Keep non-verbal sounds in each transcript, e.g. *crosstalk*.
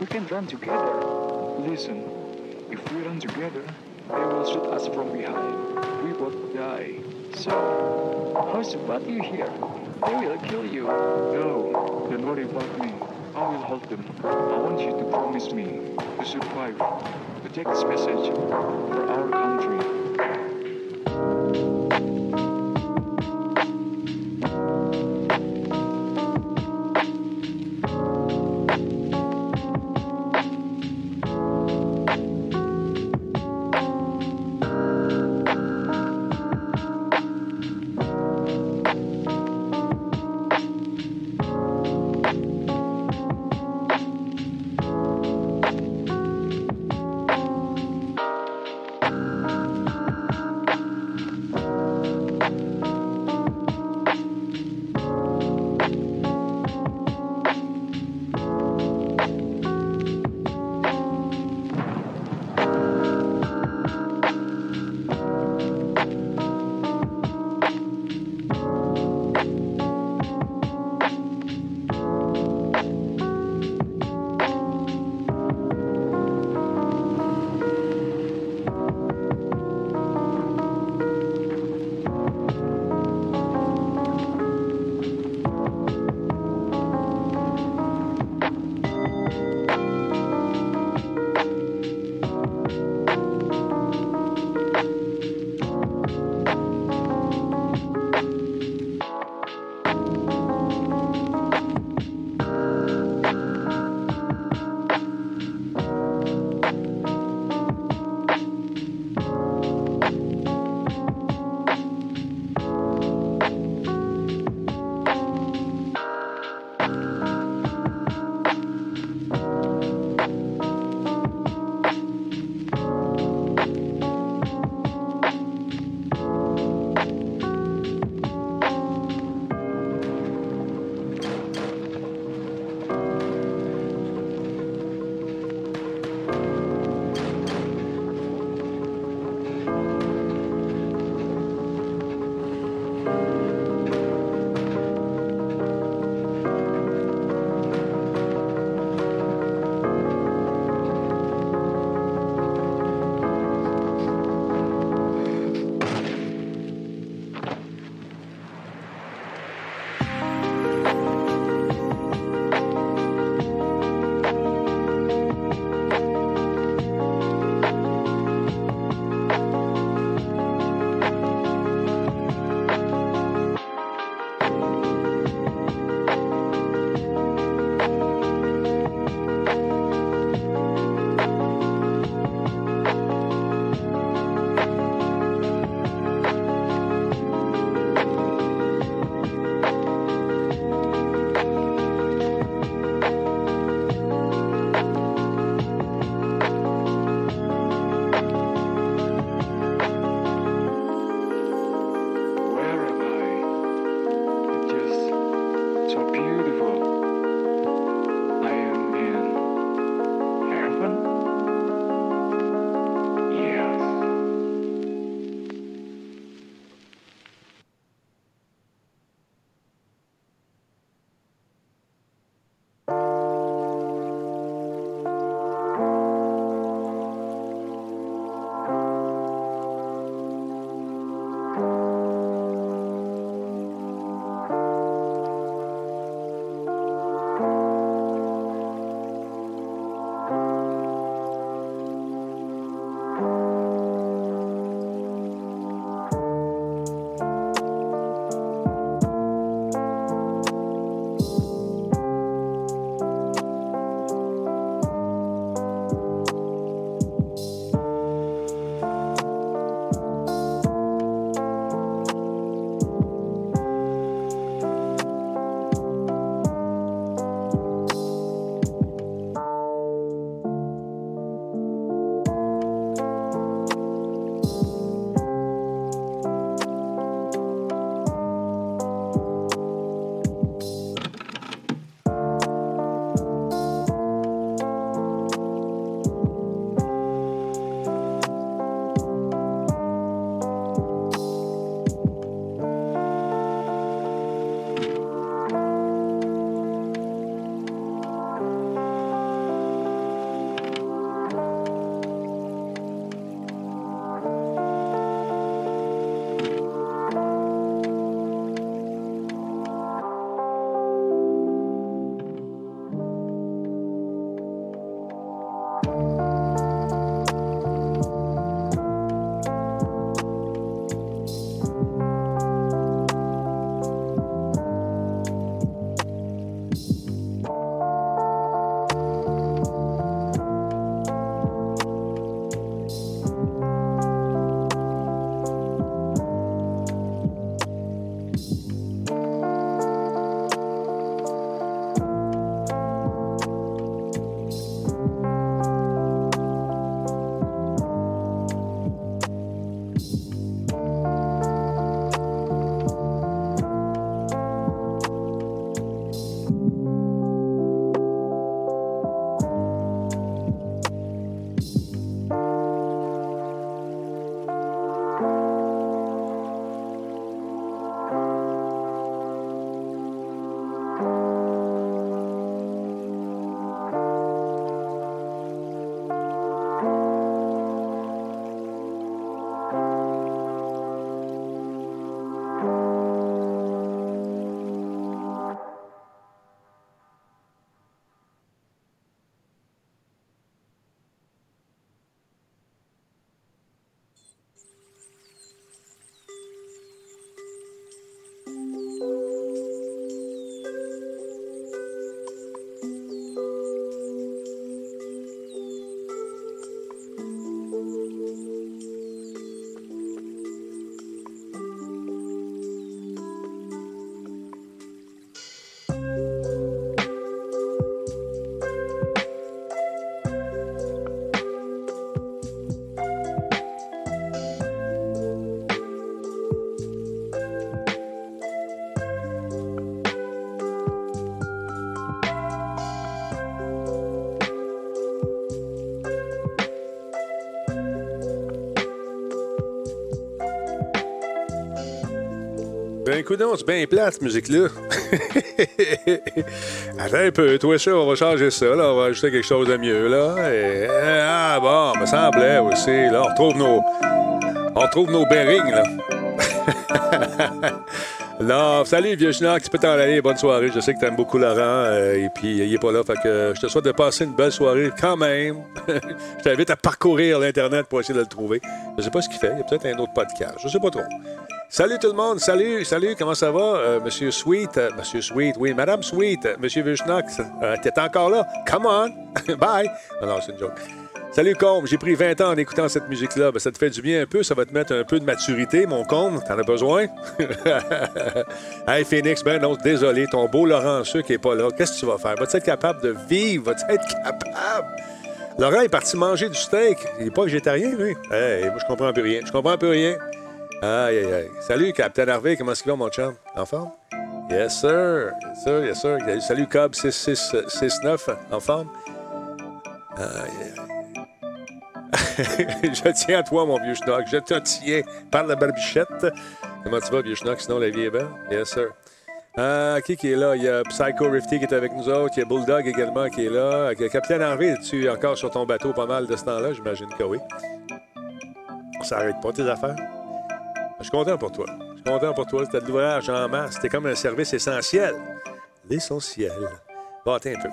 We can run together. Listen, if we run together, they will shoot us from behind. We both die. So, how's about you here? They will kill you. No, don't worry about me. I will hold them. I want you to promise me to survive, to take this message for our country. Ben, c'est bien plate, cette musique-là. *laughs* Attends un peu, toi, ça, on va changer ça, là. On va ajouter quelque chose de mieux, là. ah, bon, me semblait aussi. Là, on retrouve nos. On retrouve nos bearings, là. *laughs* Non, salut vieux schnock, tu peux t'en aller, bonne soirée. Je sais que t'aimes beaucoup Laurent euh, et puis il est pas là, fait que je te souhaite de passer une belle soirée quand même. *laughs* je t'invite à parcourir l'Internet pour essayer de le trouver. Je sais pas ce qu'il fait, il y a peut-être un autre podcast, je sais pas trop. Salut tout le monde, salut, salut, comment ça va? Euh, Monsieur Sweet, euh, Monsieur Sweet, oui, Madame Sweet, Monsieur Vishnock, t'es encore là? Come on, *laughs* bye! Non, c'est une joke. Salut Combe, j'ai pris 20 ans en écoutant cette musique-là. Ben, ça te fait du bien un peu, ça va te mettre un peu de maturité, mon Combe. T'en as besoin? *laughs* hey Phoenix, ben non, désolé, ton beau Laurent qui est pas là. Qu'est-ce que tu vas faire? Vas-tu être capable de vivre? Vas-tu être capable? Laurent est parti manger du steak. Il n'est pas végétarien, lui? Hey, moi, je comprends peu rien. Je comprends peu rien. Aïe, aïe, aïe. Salut, Capitaine Harvey, comment est-ce qu'il va, mon chum? En forme? Yes, sir. Yes, sir, yes, sir. Salut, Cobb 6669, en forme? Aïe, aïe, *laughs* je tiens à toi, mon vieux schnock. Je te tiens par la barbichette. Comment tu vas, vieux schnock? Sinon, la vie est belle? Yes, sir. Euh, qui, qui est là? Il y a Psycho Rifty qui est avec nous autres. Il y a Bulldog également qui est là. Capitaine Harvey, es-tu encore sur ton bateau pas mal de ce temps-là? J'imagine que oui. Ça n'arrête pas tes affaires. Je suis content pour toi. Je suis content pour toi. C'était de l'ouvrage en masse. C'était comme un service essentiel. L'essentiel. Bon, attends un peu.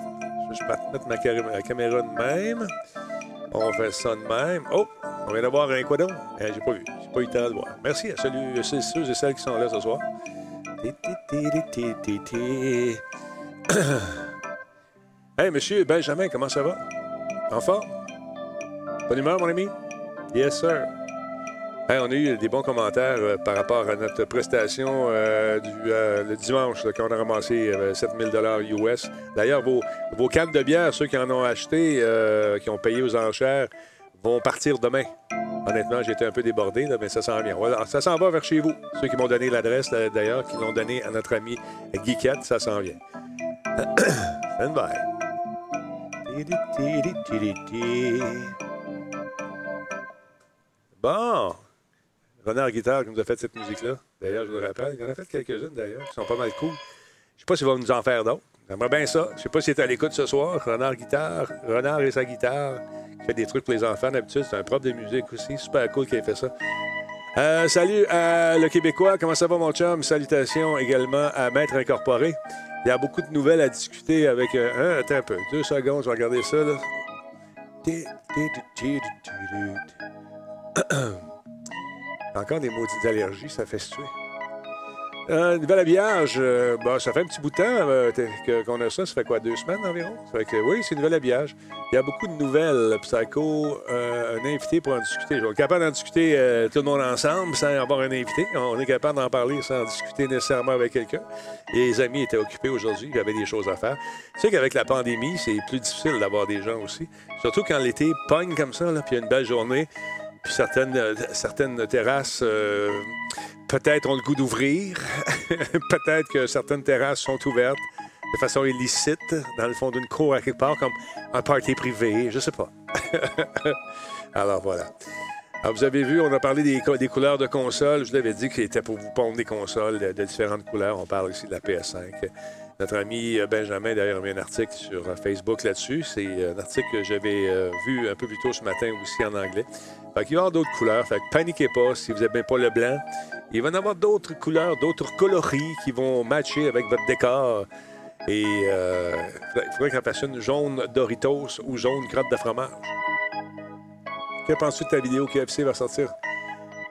Je vais mettre ma caméra de même. On fait ça de même. Oh, on vient d'avoir un quoi donc? Eh, j'ai pas vu. J'ai pas eu le temps de voir. Merci à celui, ceux et celles qui sont là ce soir. *coughs* hey, monsieur Benjamin, comment ça va? En forme? Bonne humeur, mon ami? Yes, sir. On a eu des bons commentaires euh, par rapport à notre prestation euh, du euh, le dimanche, quand on a ramassé 7000 dollars US. D'ailleurs, vos, vos, cannes de bière, ceux qui en ont acheté, qui ont payé aux enchères, vont partir demain. Honnêtement, été un peu débordé, mais ça s'en vient. Voilà, ça s'en va vers chez vous. Ceux qui m'ont donné l'adresse, d'ailleurs, qui l'ont donné à notre ami Guiquette, ça s'en vient. *coughs* Bon. Renard Guitare qui nous a fait cette musique-là. D'ailleurs, je vous le rappelle. Il en a fait quelques-unes, d'ailleurs, qui sont pas mal cool. Je sais pas s'il va nous en faire d'autres. J'aimerais bien ça. Je sais pas s'il est à l'écoute ce soir. Renard Guitare, Renard et sa guitare. Il fait des trucs pour les enfants d'habitude. C'est un prof de musique aussi. Super cool qu'il ait fait ça. Euh, salut à le Québécois. Comment ça va, mon chum? Salutations également à Maître Incorporé. Il y a beaucoup de nouvelles à discuter avec. Euh, attends un peu. Deux secondes, je vais regarder ça. Là. *clears throat* Encore des maudites allergies, ça fait se tuer. Euh, nouvel habillage, euh, bah, ça fait un petit bout de temps euh, qu'on a ça. Ça fait quoi, deux semaines environ? Ça fait que, oui, c'est nouvel habillage. Il y a beaucoup de nouvelles. Psycho, un invité pour en discuter. Vais être capable d'en discuter tout le monde ensemble sans avoir un invité. On est capable d'en parler sans discuter nécessairement avec quelqu'un. Les amis étaient occupés aujourd'hui. Il y avait des choses à faire. Tu sais qu'avec la pandémie, c'est plus difficile d'avoir des gens aussi. Surtout quand l'été pogne comme ça, puis il y a une belle journée. Euh, certaines terrasses, euh, peut-être ont le goût d'ouvrir. *laughs* peut-être que certaines terrasses sont ouvertes de façon illicite, dans le fond d'une cour à quelque part, comme un party privé, je sais pas. *laughs* Alors voilà. Alors, vous avez vu, on a parlé des, couleurs de consoles. Je vous avais dit qu'il était pour vous pondre des consoles de, différentes couleurs. On parle aussi de la PS5. Notre ami euh, Benjamin, d'ailleurs, a mis un article sur Facebook là-dessus. C'est un article que j'avais vu un peu plus tôt ce matin aussi en anglais. Fait va y avoir d'autres couleurs. Fait que paniquez pas si vous n'aimez pas le blanc. Il va y avoir d'autres couleurs, d'autres coloris qui vont matcher avec votre décor. Et il faudrait qu'on fasse une jaune Doritos ou jaune crotte de fromage. Que penses-tu de ta vidéo KFC va sortir?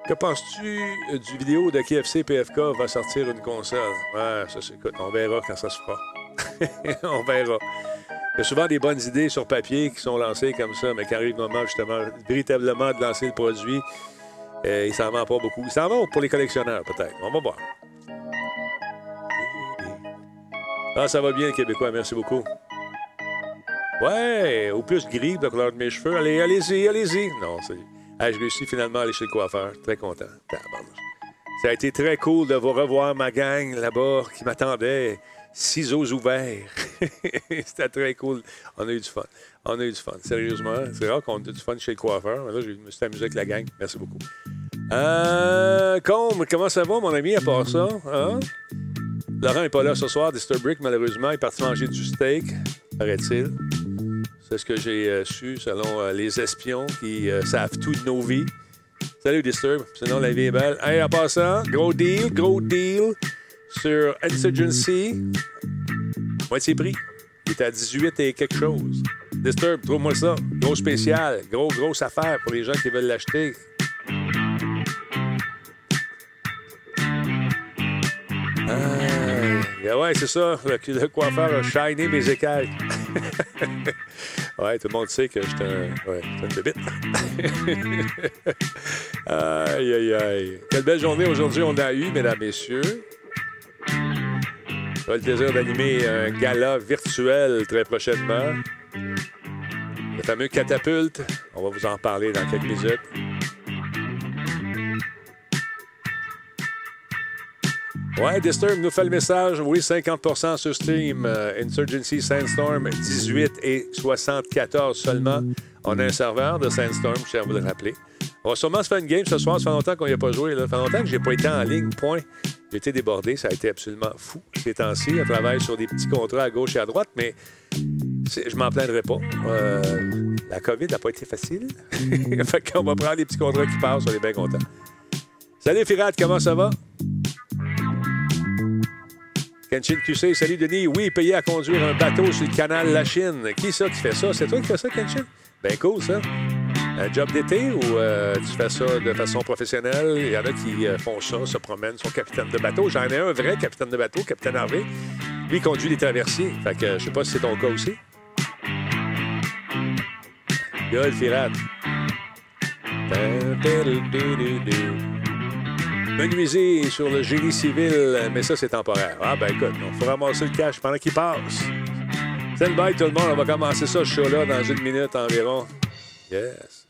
Que penses-tu euh, du vidéo de KFC PFK va sortir une console? Ouais, ça, on verra quand ça se fera. *laughs* on verra. Il y a souvent des bonnes idées sur papier qui sont lancées comme ça, mais quand arrive le moment, justement, véritablement de lancer le produit, euh, il s'en vend pas beaucoup. Il s'en vend pour les collectionneurs, peut-être. On va voir. Ah, ça va bien, Québécois. Merci beaucoup. Ouais, au plus gris, de couleur de mes cheveux. Allez, allez-y, allez-y. Non, c'est. Ah, je réussis finalement à aller chez le coiffeur. Très content. Ça a été très cool de vous revoir, ma gang, là-bas, qui m'attendait. Ciseaux ouverts. *laughs* C'était très cool. On a eu du fun. On a eu du fun. Sérieusement, c'est rare qu'on ait du fun chez le coiffeur. Là, je me suis amusé avec la gang. Merci beaucoup. Euh, Combe, comment ça va, mon ami, à part ça? Hein? Laurent n'est pas là ce soir, Disturbrick, malheureusement. Est parti manger du steak, paraît-il. C'est ce que j'ai euh, su selon euh, les espions qui savent tout de nos vies. Salut Disturb, sinon la vie est belle. Hey, en passant, gros deal, gros deal sur Insurgency. Moitié prix. Il est à 18 et quelque chose. Disturb, trouve-moi ça. Gros spécial, gros, grosse affaire pour les gens qui veulent l'acheter. Ah, ouais, c'est ça. Le, le coiffeur a shiné mes écailles. *laughs* ouais, tout le monde sait que j'étais un, ouais, une bébite. *laughs* aïe, aïe, aïe. Quelle belle journée aujourd'hui on a eu, mesdames, messieurs. Le plaisir d'animer un gala virtuel très prochainement. Le fameux catapulte. On va vous en parler dans quelques minutes. Ouais, Disturb nous fait le message. Oui, 50% sur Steam. Euh, Insurgency Sandstorm, 18 et 74 seulement. On a un serveur de Sandstorm, je tiens à vous le rappeler. On va sûrement se faire une game ce soir. Ça fait longtemps qu'on n'y a pas joué. Ça fait longtemps que j'ai pas été en ligne, point. J'ai été débordé. Ça a été absolument fou ces temps-ci. On travaille sur des petits contrats à gauche et à droite, mais je m'en plaindrai pas. Euh, la COVID n'a pas été facile. *laughs* fait qu'on va prendre des petits contrats qui passent. On est bien contents. Salut, Firat, comment ça va? Kenshin QC, salut Denis. Oui, payé à conduire un bateau sur le canal La Chine. Qui ça qui fait ça? C'est toi qui fais ça, Kenshin? Ben cool, ça. Un job d'été ou euh, tu fais ça de façon professionnelle? Il y en a qui euh, font ça, se promènent, sont capitaine de bateau. J'en ai un vrai capitaine de bateau, capitaine Harvey. Lui, conduit les traversiers. Fait que je sais pas si c'est ton cas aussi. Gueule, pirate menuiser sur le génie civil, mais ça, c'est temporaire. Ah, ben écoute, il faut ramasser le cash pendant qu'il passe. Le bail, tout le monde. On va commencer ça, ce show-là, dans une minute environ. Yes.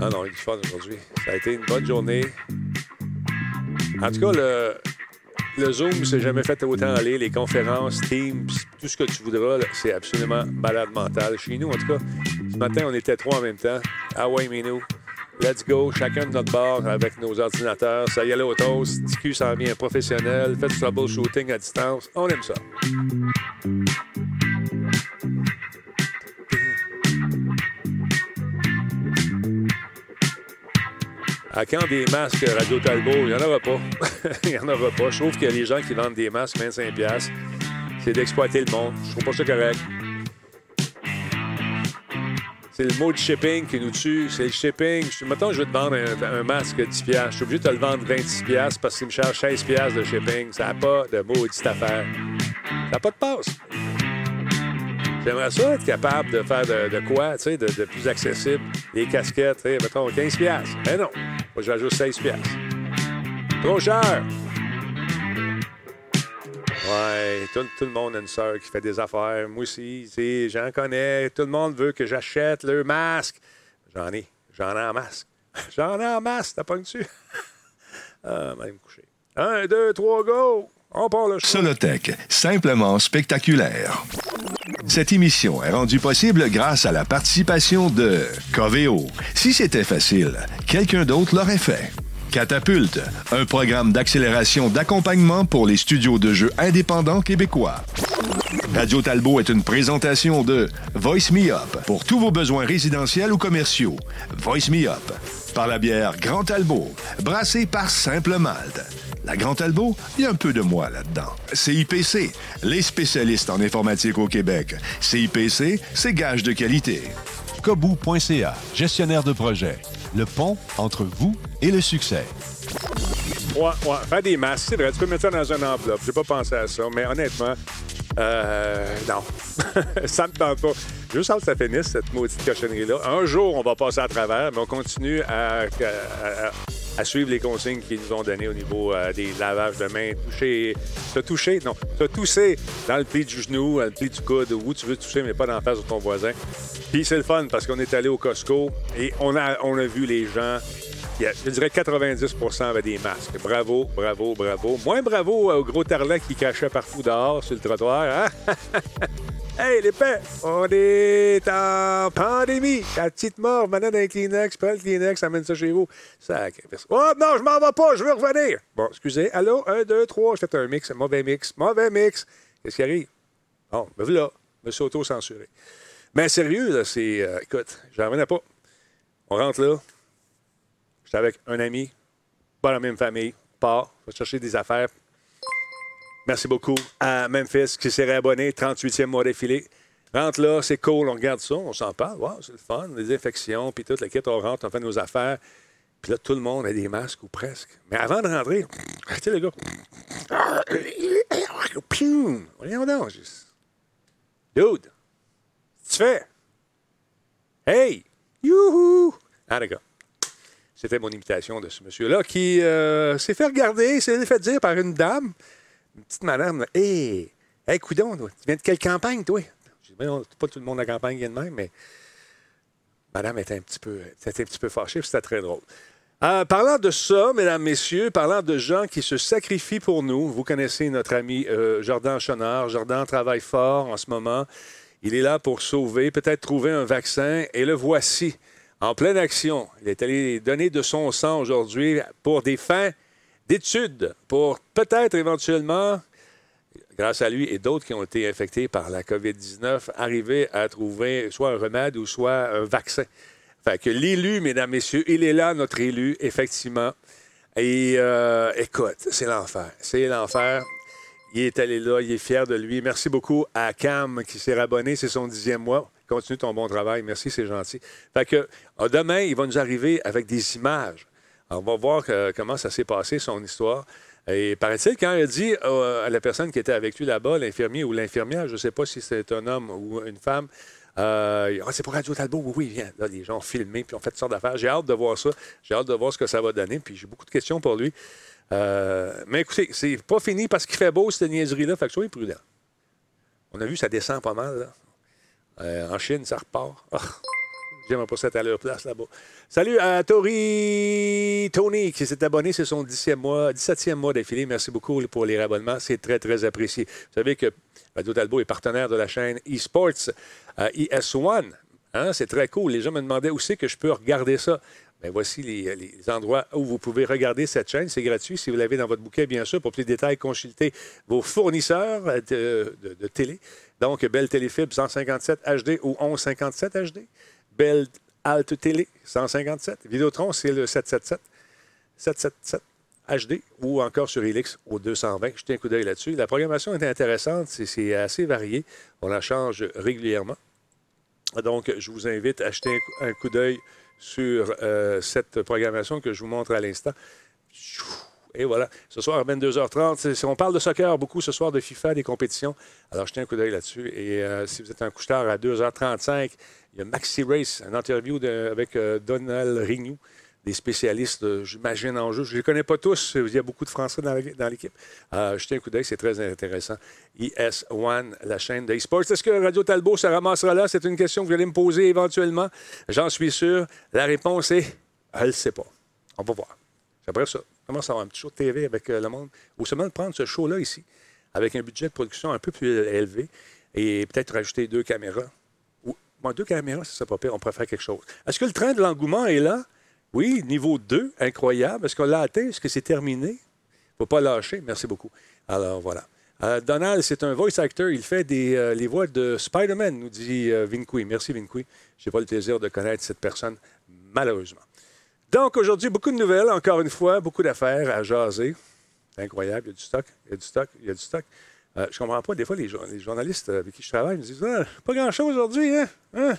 Ah non, il est fun aujourd'hui. Ça a été une bonne journée. En tout cas, le, le Zoom s'est jamais fait autant aller. Les conférences, Teams, tout ce que tu voudras, c'est absolument malade mental. Chez nous, en tout cas, ce matin, on était trois en même temps. Ah ouais. Let's go, chacun de notre bord avec nos ordinateurs. Ça y est, au toast. TQ s'en vient professionnel. Fait du troubleshooting à distance. On aime ça. À quand des masques Radio Talbot? Il n'y en aura pas. *laughs* Il n'y en aura pas. Je trouve qu'il y a des gens qui vendent des masques 25$. C'est d'exploiter le monde. Je trouve pas ça correct. C'est le mot de shipping qui nous tue. C'est le shipping. Mettons, je veux te vendre un, masque de 10 Je suis obligé de te le vendre 26 parce qu'il me charge 16 de shipping. Ça n'a pas de maudite affaire. Ça n'a pas de passe. J'aimerais ça être capable de faire de, quoi, tu sais, de, plus accessible. Les casquettes, mettons, 15 Mais non. Moi, je rajoute 16 Trop cher. Ouais, tout, le monde a une sœur qui fait des affaires. Moi aussi, j'en connais. Tout le monde veut que j'achète le masque. J'en ai. J'en ai en masque. *laughs* J'en ai en masque. T'as pas dessus? *laughs* ah, même couché. Un, deux, trois, go! On part le show. Solotech, simplement spectaculaire. Cette émission est rendue possible grâce à la participation de Coveo. Si c'était facile, quelqu'un d'autre l'aurait fait. Catapulte, un programme d'accélération d'accompagnement pour les studios de jeux indépendants québécois. Radio Talbot est une présentation de Voice Me Up pour tous vos besoins résidentiels ou commerciaux. Voice Me Up par la bière Grand Talbot, brassée par Simple Malte. La Grand Talbot, il y a un peu de moi là-dedans. CIPC, les spécialistes en informatique au Québec. CIPC, c'est gage de qualité. Kobu.ca, gestionnaire de projet le pont entre vous et le succès. Ouais, ouais, faire des masques, c'est vrai, tu peux mettre ça dans une enveloppe. J'ai pas pensé à ça, mais honnêtement, euh, non. *laughs* ça me tente pas. Juste que ça finisse, cette maudite cochonnerie-là. Un jour, on va passer à travers, mais on continue à, à, suivre les consignes qu'ils nous ont données au niveau euh, des lavages de mains. Toucher. Te toucher, non. Te tousser dans le pli du genou, dans le pli du coude, où tu veux toucher, mais pas dans la face de ton voisin. Puis c'est le fun parce qu'on est allé au Costco et on a, on a vu les gens je dirais 90% avaient des masques. Bravo, bravo, bravo. Moins bravo au gros tarlet qui cachait partout dehors sur le trottoir. Hein? *laughs* Hey, les pets, on est en pandémie. La petite mort, maintenant les Kleenex, prends le Kleenex, amène ça chez vous. Personne. Oh non, je m'en vais pas, je veux revenir. Bon, excusez. Allô, un, deux, trois, je fais un mix, mauvais mix, mauvais mix. Qu'est-ce qui arrive? Bon, ben voilà, je me suis auto-censuré. Mais sérieux, là, c'est. euh, écoute, j'en revenais pas. On rentre là. J'étais avec un ami, pas la même famille, part, va chercher des affaires. Merci beaucoup à Memphis qui s'est réabonné, 38e mois défilé. Rentre là, c'est cool, on regarde ça, on s'en parle, wow, c'est le fun, les infections, puis toute la quête, on rentre, on fait nos affaires. Puis là, tout le monde a des masques ou presque. Mais avant de rentrer, tu sais, le gars. *coughs* Voyons donc. Dude, tu fais? Hey! Youhou! Ah, d'accord. C'était mon imitation de ce monsieur-là qui euh, s'est fait regarder, s'est fait dire par une dame, une petite madame, Hey! Hey, toi, tu viens de quelle campagne, toi? Je dis, non, pas tout le monde de la campagne vient de même, mais madame était un petit peu, était un petit peu fâchée, c'était très drôle. Euh, parlant de ça, mesdames, messieurs, parlant de gens qui se sacrifient pour nous, vous connaissez notre ami euh, Jordan Chonard. Jordan travaille fort en ce moment. Il est là pour sauver, peut-être trouver un vaccin, et le voici en pleine action. Il est allé donner de son sang aujourd'hui pour des fins d'études, pour peut-être éventuellement, grâce à lui et d'autres qui ont été infectés par la COVID-19, arriver à trouver soit un remède ou soit un vaccin. Fait que l'élu, mesdames, messieurs, il est là, notre élu, effectivement. Et euh, écoute, c'est l'enfer. C'est l'enfer. Il est allé là, il est fier de lui. Merci beaucoup à Cam qui s'est rabonné, c'est son dixième mois. Continue ton bon travail. Merci, c'est gentil. Fait que euh, demain, il va nous arriver avec des images. On va voir euh, comment ça s'est passé, son histoire. Et paraît-il, quand il dit euh, à la personne qui était avec lui là-bas, l'infirmier ou l'infirmière, je ne sais pas si c'est un homme ou une femme, euh, Ah, c'est pour Radio Talbot, oui, oui, viens. Là, les gens ont filmé puis ont fait toutes sortes d'affaires. J'ai hâte de voir ça. J'ai hâte de voir ce que ça va donner. Puis j'ai beaucoup de questions pour lui. Euh, mais écoutez, c'est pas fini parce qu'il fait beau, cette niaiserie-là. Fait que soyez prudents. On a vu, ça descend pas mal. Euh, en Chine, ça repart. Ah, J'aimerais pas ça à leur place là-bas. Salut à Tori Tony qui s'est abonné. C'est son 17e mois, 17e mois d'affilée. Merci beaucoup pour les rabonnements. C'est très, très apprécié. Vous savez que Radio Talbot est partenaire de la chaîne eSports euh, ES1. Hein, c'est très cool. Les gens me demandaient où c'est que je peux regarder ça. Bien, voici les, les endroits où vous pouvez regarder cette chaîne. C'est gratuit si vous l'avez dans votre bouquet, bien sûr. Pour plus de détails, consultez vos fournisseurs de, de- télé. Donc, Belle Téléfibre 157 HD ou 1157 HD. Belle Halte Télé 157. Vidéotron, c'est le 777. 777 HD ou encore sur Helix au 220. Jetez un coup d'œil là-dessus. La programmation est intéressante. C'est- assez varié. On la change régulièrement. Donc, je vous invite à jeter un coup d'œil sur euh, cette programmation que je vous montre à l'instant. Et voilà. Ce soir à 22h30, c'est- on parle de soccer beaucoup ce soir, de FIFA, des compétitions. Alors, jetez un coup d'œil là-dessus. Et euh, si vous êtes un couche-tard à 2h35, il y a Maxi Race, une interview avec euh, Donald Rignou, des spécialistes, euh, j'imagine, en jeu. Je ne les connais pas tous. Il y a beaucoup de Français dans l'équipe. Euh, jetez un coup d'œil, c'est très intéressant. ES1, la chaîne d'eSports. Est-ce que Radio Talbot se ramassera là? C'est une question que vous allez me poser éventuellement. J'en suis sûr. La réponse est, elle ne sait pas. On va voir. Après ça, on commence à avoir un petit show de TV avec euh, le monde. Ou seulement de prendre ce show-là ici, avec un budget de production un peu plus élevé, et peut-être rajouter deux caméras. Ou, deux caméras, ça serait pas pire, on faire quelque chose. Est-ce que le train de l'engouement est là? Oui, niveau 2, incroyable. Est-ce qu'on l'a atteint? Est-ce que c'est terminé? Il ne faut pas lâcher. Merci beaucoup. Alors, voilà. Euh, Donald, c'est un voice actor. Il fait des, euh, les voix de Spider-Man, nous dit euh, Vinqui. Merci, Vinqui. Je n'ai pas le plaisir de connaître cette personne, malheureusement. Donc, aujourd'hui, beaucoup de nouvelles, encore une fois, beaucoup d'affaires à jaser. Incroyable, il y a du stock, il y a du stock, il y a du stock. Euh, je ne comprends pas, des fois, les journalistes avec qui je travaille me disent Ah, Pas grand-chose aujourd'hui, hein? Hein?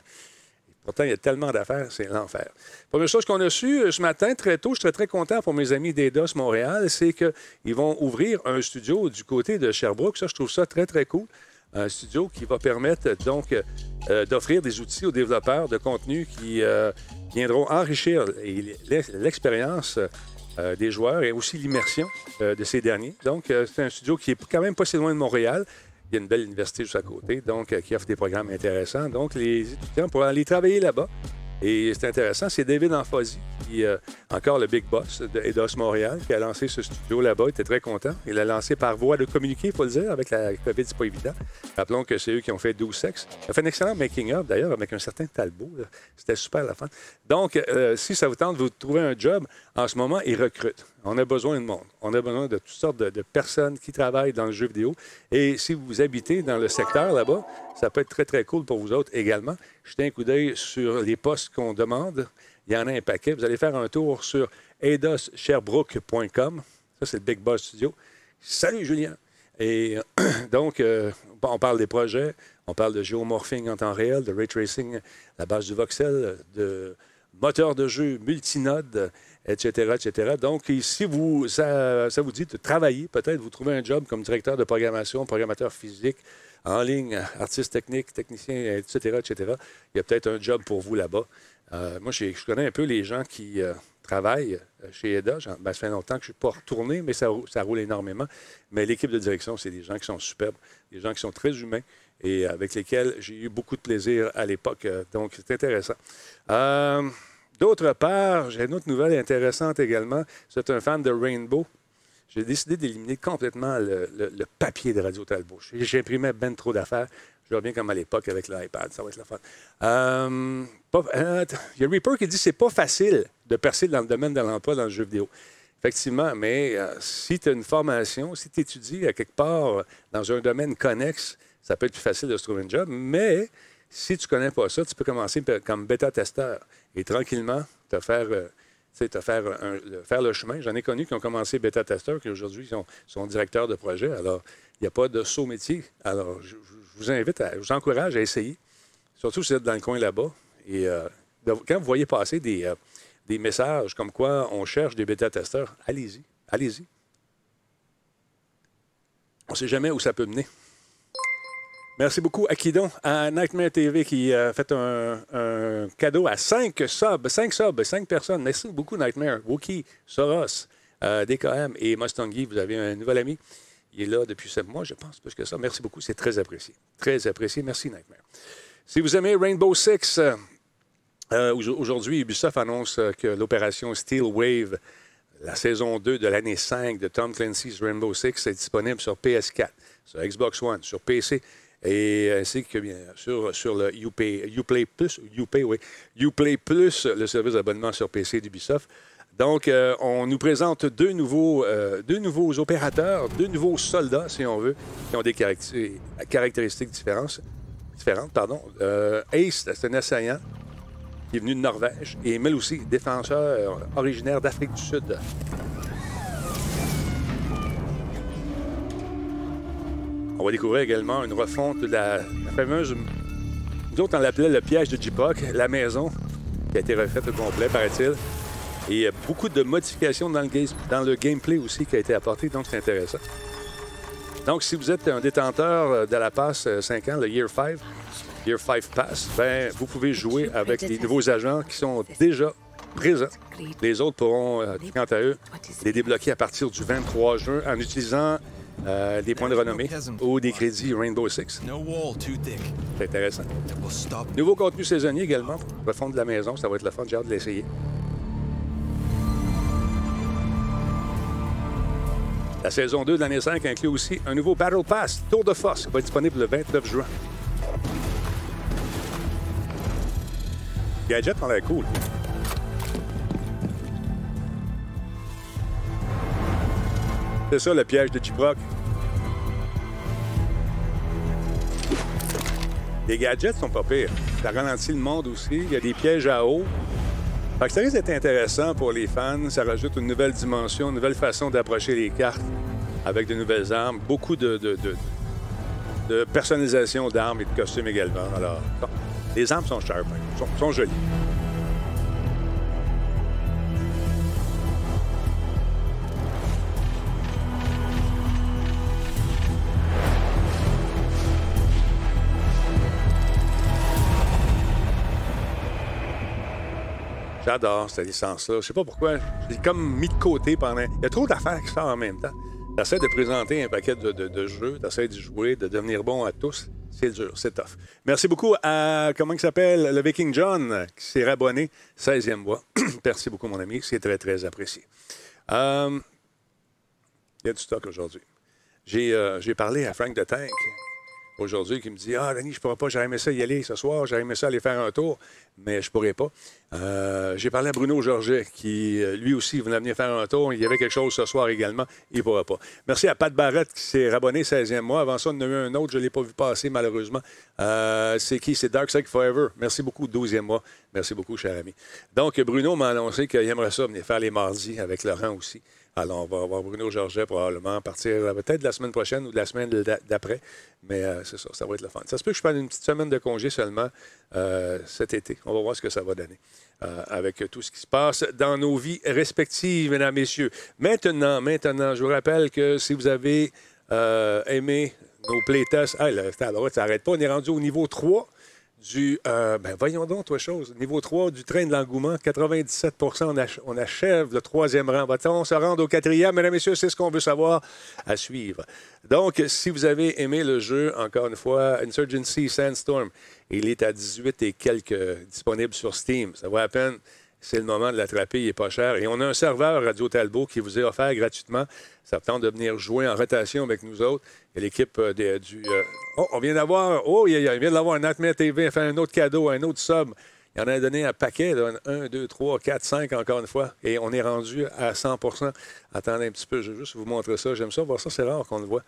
Pourtant, il y a tellement d'affaires, c'est l'enfer. Première chose qu'on a su euh, ce matin, très tôt, je suis très, content pour mes amis d'EDOS Montréal, c'est qu'ils vont ouvrir un studio du côté de Sherbrooke. Ça, je trouve ça très, très cool. Un studio qui va permettre donc euh, d'offrir des outils aux développeurs de contenu qui euh, viendront enrichir l'expérience des joueurs et aussi l'immersion de ces derniers. Donc, c'est un studio qui est quand même pas si loin de Montréal. Il y a une belle université juste à côté, donc euh, qui offre des programmes intéressants. Donc, les étudiants pourront aller travailler là-bas. Et c'est intéressant, c'est David Anfosi euh, encore le Big Boss de Montréal, qui a lancé ce studio là-bas. Il était très content. Il l'a lancé par voie de communiqué, il faut le dire, avec la COVID, c'est pas évident. Rappelons que c'est eux qui ont fait 12 sexes. Il a fait un excellent making-of, d'ailleurs, avec un certain Talbot. C'était super la fin. Donc, euh, si ça vous tente de vous trouver un job, en ce moment, ils recrutent. On a besoin de monde. On a besoin de toutes sortes de personnes qui travaillent dans le jeu vidéo. Et si vous habitez dans le secteur là-bas, ça peut être très, très cool pour vous autres également. Jetez un coup d'œil sur les postes qu'on demande. Il y en a un paquet. Vous allez faire un tour sur eidossherbrooke.com. Ça, c'est le Big Boss Studio. Salut, Julien. Et *clears throat* donc, euh, on parle des projets, on parle de géomorphing en temps réel, de ray tracing, la base du voxel, de moteur de jeu multinode, etc., etc. Donc, si vous, ça, ça vous dit de travailler, peut-être vous trouvez un job comme directeur de programmation, programmateur physique, en ligne, artiste technique, technicien, etc., etc. Il y a peut-être un job pour vous là-bas. Euh, moi, je connais un peu les gens qui euh, travaillent euh, chez EDA. Ben, ça fait longtemps que je ne suis pas retourné, mais ça, rou- ça roule énormément. Mais l'équipe de direction, c'est des gens qui sont superbes, des gens qui sont très humains et avec lesquels j'ai eu beaucoup de plaisir à l'époque. Donc, c'est intéressant. D'autre part, j'ai une autre nouvelle intéressante également. C'est un fan de Rainbow. J'ai décidé d'éliminer complètement le, papier de Radio Talbot. J'imprimais ben trop d'affaires. Je reviens comme à l'époque avec l'iPad. Ça va être la fun. Euh, euh, Il y a Reaper qui dit que c'est pas facile de percer dans le domaine de l'emploi dans le jeu vidéo. Effectivement, mais euh, si tu as une formation, si tu étudies à quelque part dans un domaine connexe, ça peut être plus facile de se trouver un job. Mais si tu connais pas ça, tu peux commencer comme bêta-testeur et tranquillement te faire, te faire, faire le chemin. J'en ai connu qui ont commencé bêta-testeur, qui aujourd'hui sont, directeurs de projet. Alors, il n'y a pas de saut métier. Alors, je, vous invite, à, je vous encourage à essayer, surtout si vous êtes dans le coin là-bas. Et euh, quand vous voyez passer des, euh, des messages comme quoi on cherche des bêta-testeurs, allez-y, allez-y. On ne sait jamais où ça peut mener. Merci beaucoup, Akidon, à Nightmare TV qui a fait un, cadeau à 5 subs, 5 subs, 5 personnes. Merci beaucoup, Nightmare. Wookie, Soros, euh, DKM et Mustangy, vous avez un nouvel ami. Il est là depuis 7 mois, je pense, plus que ça. Merci beaucoup, c'est très apprécié. Très apprécié. Merci, Nightmare. Si vous aimez Rainbow Six, euh, euh, au- aujourd'hui, Ubisoft annonce euh, que l'opération Steel Wave, la saison 2 de l'année 5 de Tom Clancy's Rainbow Six, est disponible sur PS4, sur Xbox One, sur PC et ainsi que bien sûr sur le Uplay, Uplay Plus, Upay, oui, Uplay Plus, le service d'abonnement sur PC d'Ubisoft. Donc, euh, on nous présente deux nouveaux, euh, deux nouveaux opérateurs, deux nouveaux soldats, si on veut, qui ont des caracté- caractéristiques différentes. différentes pardon. Euh, Ace, c'est un assaillant qui est venu de Norvège, et Emile aussi, défenseur euh, originaire d'Afrique du Sud. On va découvrir également une refonte de la, fameuse. Nous autres, on l'appelait le piège de Jipoc, la maison, qui a été refaite au complet, paraît-il. Et il y a beaucoup de modifications dans le, gameplay aussi qui a été apporté, donc c'est intéressant. Donc, si vous êtes un détenteur euh, de la passe euh, 5 ans, le Year 5, Year 5 Pass, ben, vous pouvez jouer avec les nouveaux agents qui sont déjà présents. Les autres pourront, euh, quant à eux, les débloquer à partir du 23 juin en utilisant euh, des points de renommée ou des crédits Rainbow Six. C'est intéressant. Nouveau contenu saisonnier également, refonte de la maison, ça va être le fun, j'ai hâte de l'essayer. La saison 2 de l'année 5 inclut aussi un nouveau Battle Pass, Tour de Force, qui va être disponible le 29 juin. Gadget ont l'air cool. C'est ça le piège de Jiproc. Les gadgets sont pas pires. Ça ralentit le monde aussi. Il y a des pièges à eau. Fait ça risque d'être intéressant pour les fans. Ça rajoute une nouvelle dimension, une nouvelle façon d'approcher les cartes avec de nouvelles armes. Beaucoup de, personnalisation d'armes et de costumes également. Alors, les armes sont sont, sont jolies. J'adore cette licence-là. Je sais pas pourquoi. Je l'ai comme mis de côté pendant. Il y a trop d'affaires qui sortent en même temps. T'essaies de présenter un paquet de, jeux, t'essaies d'y jouer, de devenir bon à tous. C'est dur, c'est tough. Merci beaucoup à, comment il s'appelle, le Viking John, qui s'est rabonné, 16e mois. *clears throat* Merci beaucoup, mon ami, c'est très, très apprécié. Euh, il y a du stock aujourd'hui. J'ai euh, j'ai parlé à Frank de Tank aujourd'hui qui me dit Ah, Denis, je ne pourrais pas, j'aurais aimé ça y aller ce soir, j'aurais aimé ça aller faire un tour, mais je ne pourrais pas. Euh, J'ai parlé à Bruno Georget qui, euh, lui aussi, venait venir faire un tour. Il y avait quelque chose ce soir également, il ne pourra pas. Merci à Pat Barrett qui s'est rabonné 16e mois. Avant ça, on en a eu un autre, je ne l'ai pas vu passer malheureusement. Euh, C'est qui? C'est Dark Side Forever. Merci beaucoup, 12e mois. Merci beaucoup, cher ami. Donc, Bruno m'a annoncé qu'il aimerait ça venir faire les mardis avec Laurent aussi. Alors, on va avoir Bruno Georget probablement à partir euh, peut-être de la semaine prochaine ou de la semaine d'a- d'après. Mais euh, c'est ça, ça va être le fun. Ça se peut que je prenne une petite semaine de congé seulement euh, cet été. On va voir ce que ça va donner avec tout ce qui se passe dans nos vies respectives, mesdames, messieurs. Maintenant, maintenant, je vous rappelle que si vous avez aimé nos playtests, ah, le, ça n'arrête pas. On est rendu au niveau 3 du. euh, ben, voyons donc, toi, chose. Niveau 3 du train de l'engouement, 97 on, ach- on achève le troisième rang. Va-t-on se rendre au quatrième? Mesdames, messieurs, c'est ce qu'on veut savoir à suivre. Donc, si vous avez aimé le jeu, encore une fois, Insurgency Sandstorm, il est à 18 et quelques disponible sur Steam. Ça vaut à peine. C'est le moment de l'attraper, il n'est pas cher. Et on a un serveur Radio Talbot qui vous est offert gratuitement. Ça tente de venir jouer en rotation avec nous autres. A l'équipe euh, du. euh, Oh, on vient d'avoir. Oh, il, vient d'avoir un Nightmare TV, fait un autre cadeau, un autre sub. Il en a donné un paquet, un, deux, trois, quatre, cinq, encore une fois. Et on est rendu à 100% Attendez un petit peu, je vais juste vous montrer ça. J'aime ça, voir ça, c'est rare qu'on le voit.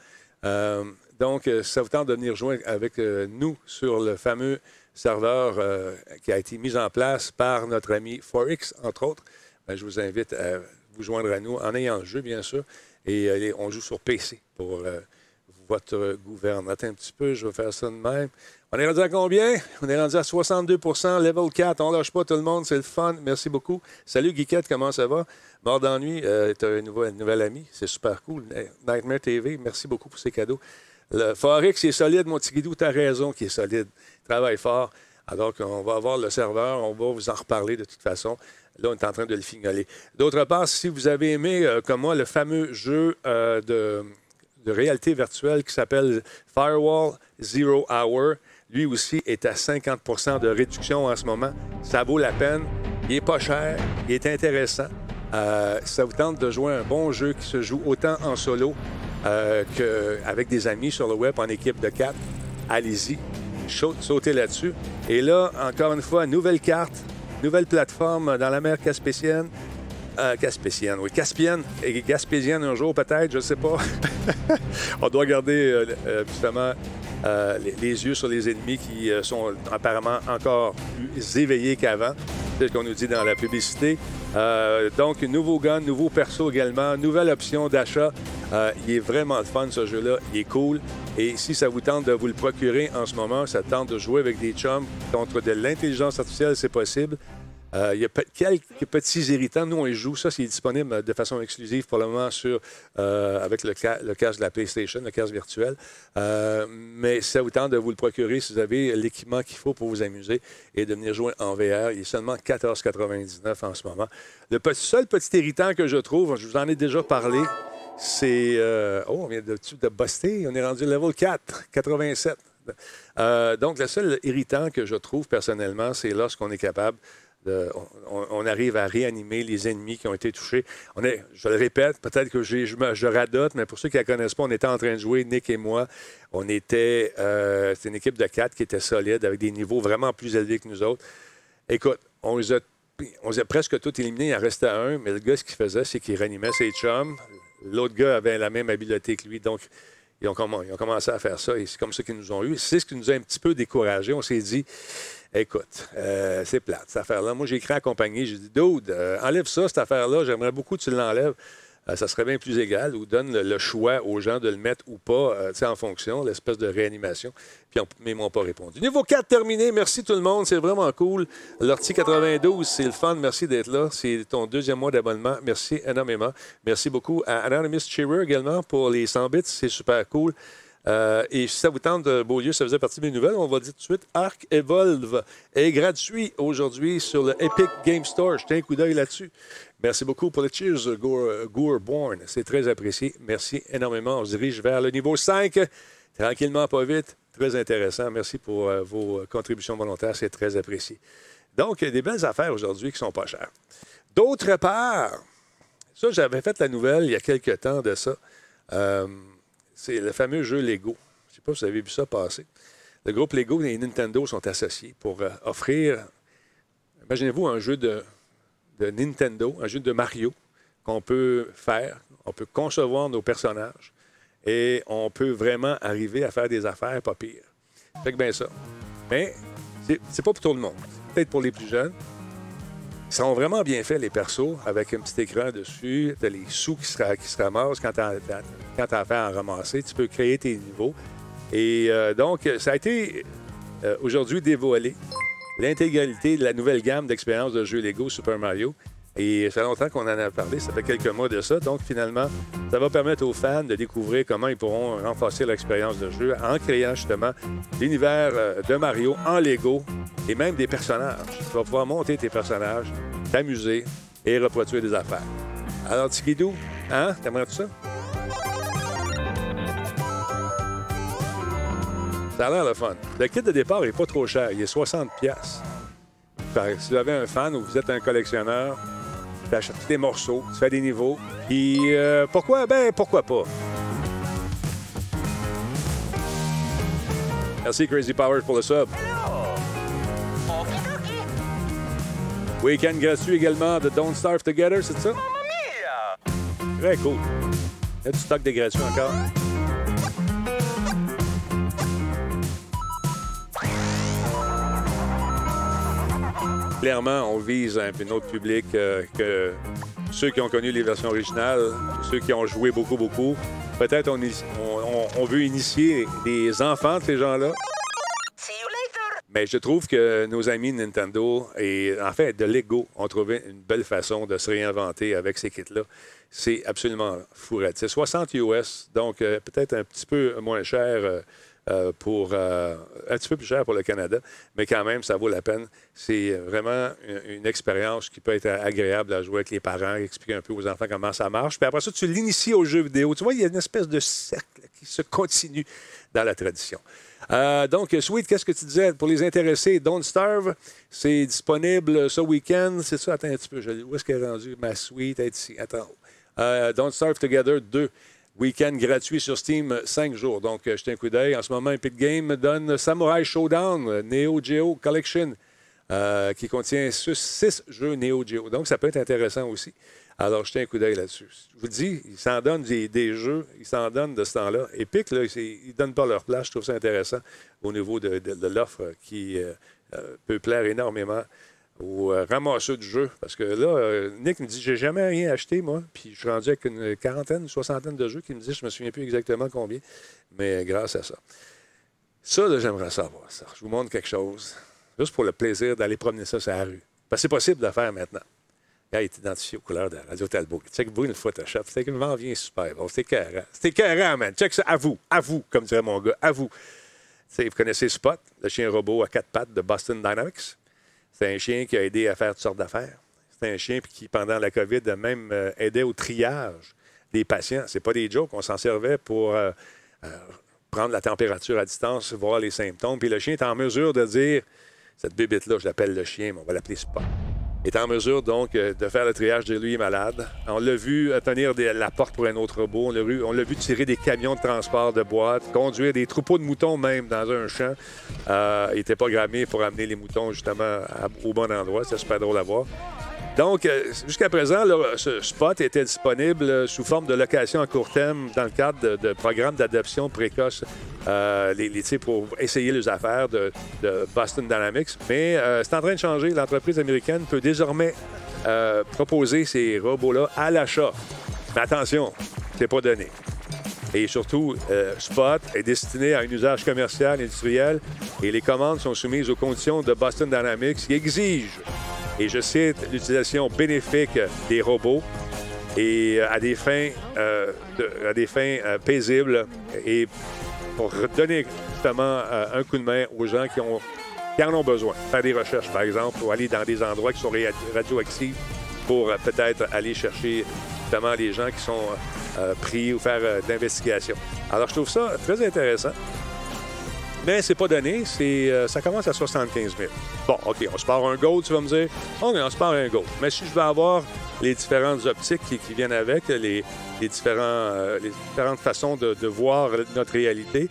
Euh, donc, ça vous tente de venir joindre avec nous sur le fameux serveur euh, qui a été mis en place par notre ami Forex, entre autres. Ben, je vous invite à vous joindre à nous en ayant le jeu, bien sûr. Et euh, on joue sur PC pour euh, votre gouverne. Attends un petit peu, je vais faire ça de même. On est rendu à combien? On est rendu à 62% level 4. On lâche pas tout le monde, c'est le fun. Merci beaucoup. Salut Guiquette, comment ça va? Mort d'ennui, euh, tu as un nouvel, nouvel ami, c'est super cool. Nightmare TV, merci beaucoup pour ces cadeaux. Le Forex est solide, mon petit guidou, tu as raison qu'il est solide. Travaille fort. Alors qu'on va avoir le serveur, on va vous en reparler de toute façon. Là, on est en train de le fignoler. D'autre part, si vous avez aimé, euh, comme moi, le fameux jeu euh, de, de réalité virtuelle qui s'appelle Firewall Zero Hour, lui aussi est à 50% de réduction en ce moment. Ça vaut la peine. Il n'est pas cher. Il est intéressant. Euh, ça vous tente de jouer un bon jeu qui se joue autant en solo euh, qu'avec des amis sur le web en équipe de quatre? Allez-y. Sautez là-dessus. Et là, encore une fois, nouvelle carte, nouvelle plateforme dans la mer Caspécienne. Euh, Caspécienne, oui. Caspienne et Gaspésienne un jour, peut-être, je ne sais pas. *laughs* On doit garder euh, euh, justement euh, les, yeux sur les ennemis qui euh, sont apparemment encore plus éveillés qu'avant. C'est ce qu'on nous dit dans la publicité. Euh, donc, nouveau gun, nouveau perso également, nouvelle option d'achat. Il est vraiment fun, ce jeu-là. Il est cool. Et si ça vous tente de vous le procurer en ce moment, ça tente de jouer avec des chums contre de l'intelligence artificielle, c'est possible. Euh, il y a quelques petits irritants. Nous, on les joue. Ça, c'est disponible de façon exclusive pour le moment sur, euh, avec le, ca- de la PlayStation, le casque virtuel. Euh, mais ça vous tente de vous le procurer, si vous avez l'équipement qu'il faut pour vous amuser et de venir jouer en VR, il est seulement 14,99 en ce moment. Le seul petit irritant que je trouve, je vous en ai déjà parlé, c'est... oh, on vient de, de buster. On est rendu level 4, 87. Euh, donc, le seul irritant que je trouve personnellement, c'est lorsqu'on est capable on, arrive à réanimer les ennemis qui ont été touchés. Je le répète, peut-être que je, radote, mais pour ceux qui ne la connaissent pas, on était en train de jouer, Nick et moi. On était. euh, C'était une équipe de quatre qui était solide, avec des niveaux vraiment plus élevés que nous autres. Écoute, on les a, on les presque tous éliminés. Il en restait un, mais le gars, ce qu'il faisait, c'est qu'il réanimait ses chums. L'autre gars avait la même habileté que lui. Donc, ils ont, ils ont commencé à faire ça et c'est comme ça qu'ils nous ont eu. C'est ce qui nous a un petit peu découragés. On s'est dit, écoute, euh, c'est plate, cette affaire-là. Moi, j'ai écrit à compagnie, j'ai dit, Dude, euh, enlève ça, cette affaire-là. J'aimerais beaucoup que tu l'enlèves. Euh, ça serait bien plus égal ou donne le, choix aux gens de le mettre ou pas, en fonction, l'espèce de réanimation. Puis, mais ils m'ont pas répondu. Niveau 4 terminé. Merci tout le monde. C'est vraiment cool. L'Ortie 92, c'est le fun. Merci d'être là. C'est ton deuxième mois d'abonnement. Merci énormément. Merci beaucoup à Anonymous Cheerer également pour les 100 bits. C'est super cool. Euh, et si ça vous tente Beaulieu, ça faisait partie de mes nouvelles, on va dire tout de suite, Arc Evolve est gratuit aujourd'hui sur le Epic Game Store. Jetez un coup d'œil là-dessus. Merci beaucoup pour le cheers, Gore, Goreborn. C'est très apprécié. Merci énormément. On se dirige vers le niveau 5. Tranquillement, pas vite. Très intéressant. Merci pour euh, vos contributions volontaires. C'est très apprécié. Donc, des belles affaires aujourd'hui qui sont pas chères. D'autre part, ça, j'avais fait la nouvelle il y a quelques temps de ça. Euh, c'est le fameux jeu Lego. Je ne sais pas si vous avez vu ça passer. Le groupe Lego et Nintendo sont associés pour euh, offrir, imaginez-vous un jeu de, Nintendo, un jeu de Mario qu'on peut faire, on peut concevoir nos personnages et on peut vraiment arriver à faire des affaires pas pires. Fait que bien ça. Mais c'est pas pour tout le monde. Peut-être pour les plus jeunes. Ils sont vraiment bien faits, les persos, avec un petit écran dessus. Tu les sous qui se, qui se ramassent quand tu as, affaire à en ramasser. Tu peux créer tes niveaux. Et euh, donc, ça a été euh, aujourd'hui dévoilé. L'intégralité de la nouvelle gamme d'expériences de jeux Lego Super Mario. Et ça fait longtemps qu'on en a parlé, ça fait quelques mois de ça. Donc, finalement, ça va permettre aux fans de découvrir comment ils pourront renforcer l'expérience de jeu en créant justement l'univers euh, de Mario en Lego et même des personnages. Tu vas pouvoir monter tes personnages, t'amuser et reproduire des affaires. Alors, Tikidou, hein? T'aimerais tout ça? Ça a l'air le fun. Le kit de départ est pas trop cher. Il est 60$. piastres. Fait que Si vous avez un fan ou vous êtes un collectionneur, tu achètes des morceaux, tu fais des niveaux. Puis euh, pourquoi? Ben, pourquoi pas? Merci Crazy Powers pour le sub. Week-end gratuit également de Don't Starve Together, c'est ça? Très cool. Il y a du stock de gratuit encore. Clairement, on vise un, autre public euh, que ceux qui ont connu les versions originales, ceux qui ont joué beaucoup, beaucoup. Peut-être on, veut initier les enfants de ces gens-là. Mais je trouve que nos amis Nintendo et en fait de Lego ont trouvé une belle façon de se réinventer avec ces kits-là. C'est absolument fourette. C'est 60 US, donc euh, peut-être un petit peu moins cher euh, euh, pour euh, un petit peu plus cher pour le Canada, mais quand même ça vaut la peine. C'est vraiment une, expérience qui peut être agréable à jouer avec les parents, expliquer un peu aux enfants comment ça marche. Puis après ça, tu l'inities aux jeux vidéo. Tu vois, il y a une espèce de cercle qui se continue dans la tradition. Euh, donc, Sweet, qu'est-ce que tu disais? Pour les intéressés, Don't Starve, c'est disponible ce week-end. C'est ça? Attends un petit peu. je- où est-ce qu'elle est rendue? Ma Sweet? Attends. Don't Starve Together 2. Week-end gratuit sur Steam, 5 jours. Donc, euh, jetez un coup d'œil. En ce moment, Epic Game donne Samurai Showdown, euh, Neo Geo Collection, euh, qui contient 6 jeux Neo Geo. Donc, ça peut être intéressant aussi. Alors, jetez un coup d'œil là-dessus. Je vous dis, ils s'en donnent des, jeux, ils s'en donnent de ce temps-là. Epic, là, ils ne donnent pas leur place. Je trouve ça intéressant au niveau de, l'offre qui euh, euh, peut plaire énormément aux euh, ramasseurs du jeu. Parce que là, euh, Nick me dit J'ai jamais rien acheté, moi. Puis je suis rendu avec une quarantaine, une soixantaine de jeux qui me dit Je me souviens plus exactement combien. Mais grâce à ça. Ça, là, j'aimerais savoir ça. Je vous montre quelque chose. Juste pour le plaisir d'aller promener ça sur la rue. Parce que c'est possible de faire maintenant. Là, il est identifié aux couleurs de Radio Talbot. Check vous le Photoshop. C'est que m'en vient super. Bon, c'est écœurant. C'est écœurant, man. Check ça. À vous. À vous, comme dirait mon gars. À vous. Tu sais, vous connaissez Spot, le chien robot à quatre pattes de Boston Dynamics? C'est un chien qui a aidé à faire toutes sortes d'affaires. C'est un chien qui, pendant la COVID, a même euh, aidé au triage des patients. C'est pas des jokes. On s'en servait pour euh, euh, prendre la température à distance, voir les symptômes. Puis le chien est en mesure de dire cette bébête-là, je l'appelle le chien, mais on va l'appeler Spot. Est en mesure donc euh, de faire le triage de lui malade. On l'a vu euh, tenir la porte pour un autre robot. On l'a vu, tirer des camions de transport de boîtes, conduire des troupeaux de moutons même dans un champ. Euh, il n'était pas grammé pour amener les moutons justement au bon endroit. C'était super drôle à voir. Donc, euh, jusqu'à présent, ce spot était disponible euh, sous forme de location à court terme dans le cadre de, programmes d'adoption précoce euh, pour essayer les affaires de, Boston Dynamics. Mais c'est en train de changer. L'entreprise américaine peut désormais proposer ces robots-là à l'achat. Mais attention, c'est pas donné. Et surtout, euh, Spot est destiné à un usage commercial, industriel, et les commandes sont soumises aux conditions de Boston Dynamics qui exigent, et je cite, l'utilisation bénéfique des robots et euh, à des fins, euh, à des fins paisibles et pour donner justement un coup de main aux gens qui, ont, qui en ont besoin. Faire des recherches, par exemple, ou aller dans des endroits qui sont radioactifs pour peut-être aller chercher justement les gens qui sont euh, pris ou faire euh, d'investigation. Alors, je trouve ça très intéressant. Mais c'est pas donné. C'est, euh, ça commence à 75 000. Bon, OK, on se part un Gold, tu vas me dire. OK, on se part un Gold. Mais si je veux avoir les différentes optiques qui, viennent avec, les, les différents, euh, différentes façons de, de voir notre réalité,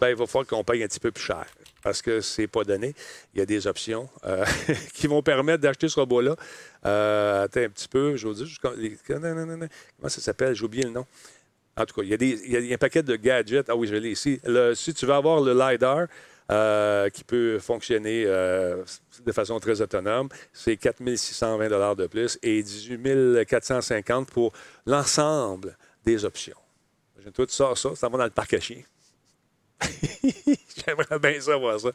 ben, il va falloir qu'on paye un petit peu plus cher. Parce que c'est pas donné. Il y a des options euh, *laughs* qui vont permettre d'acheter ce robot-là. Euh, attends un petit peu, je vous dis, comment ça s'appelle? J'ai oublié le nom. En tout cas, il y, a des, il y a- un paquet de gadgets. Ah oui, je l'ai ici. Si tu veux avoir le LiDAR euh, qui peut fonctionner de façon très autonome, c'est 4 620 de plus et 18 450 pour l'ensemble des options. Imagine-toi, tu sors ça, ça va dans le parc à chiens. *laughs* J'aimerais bien savoir ça.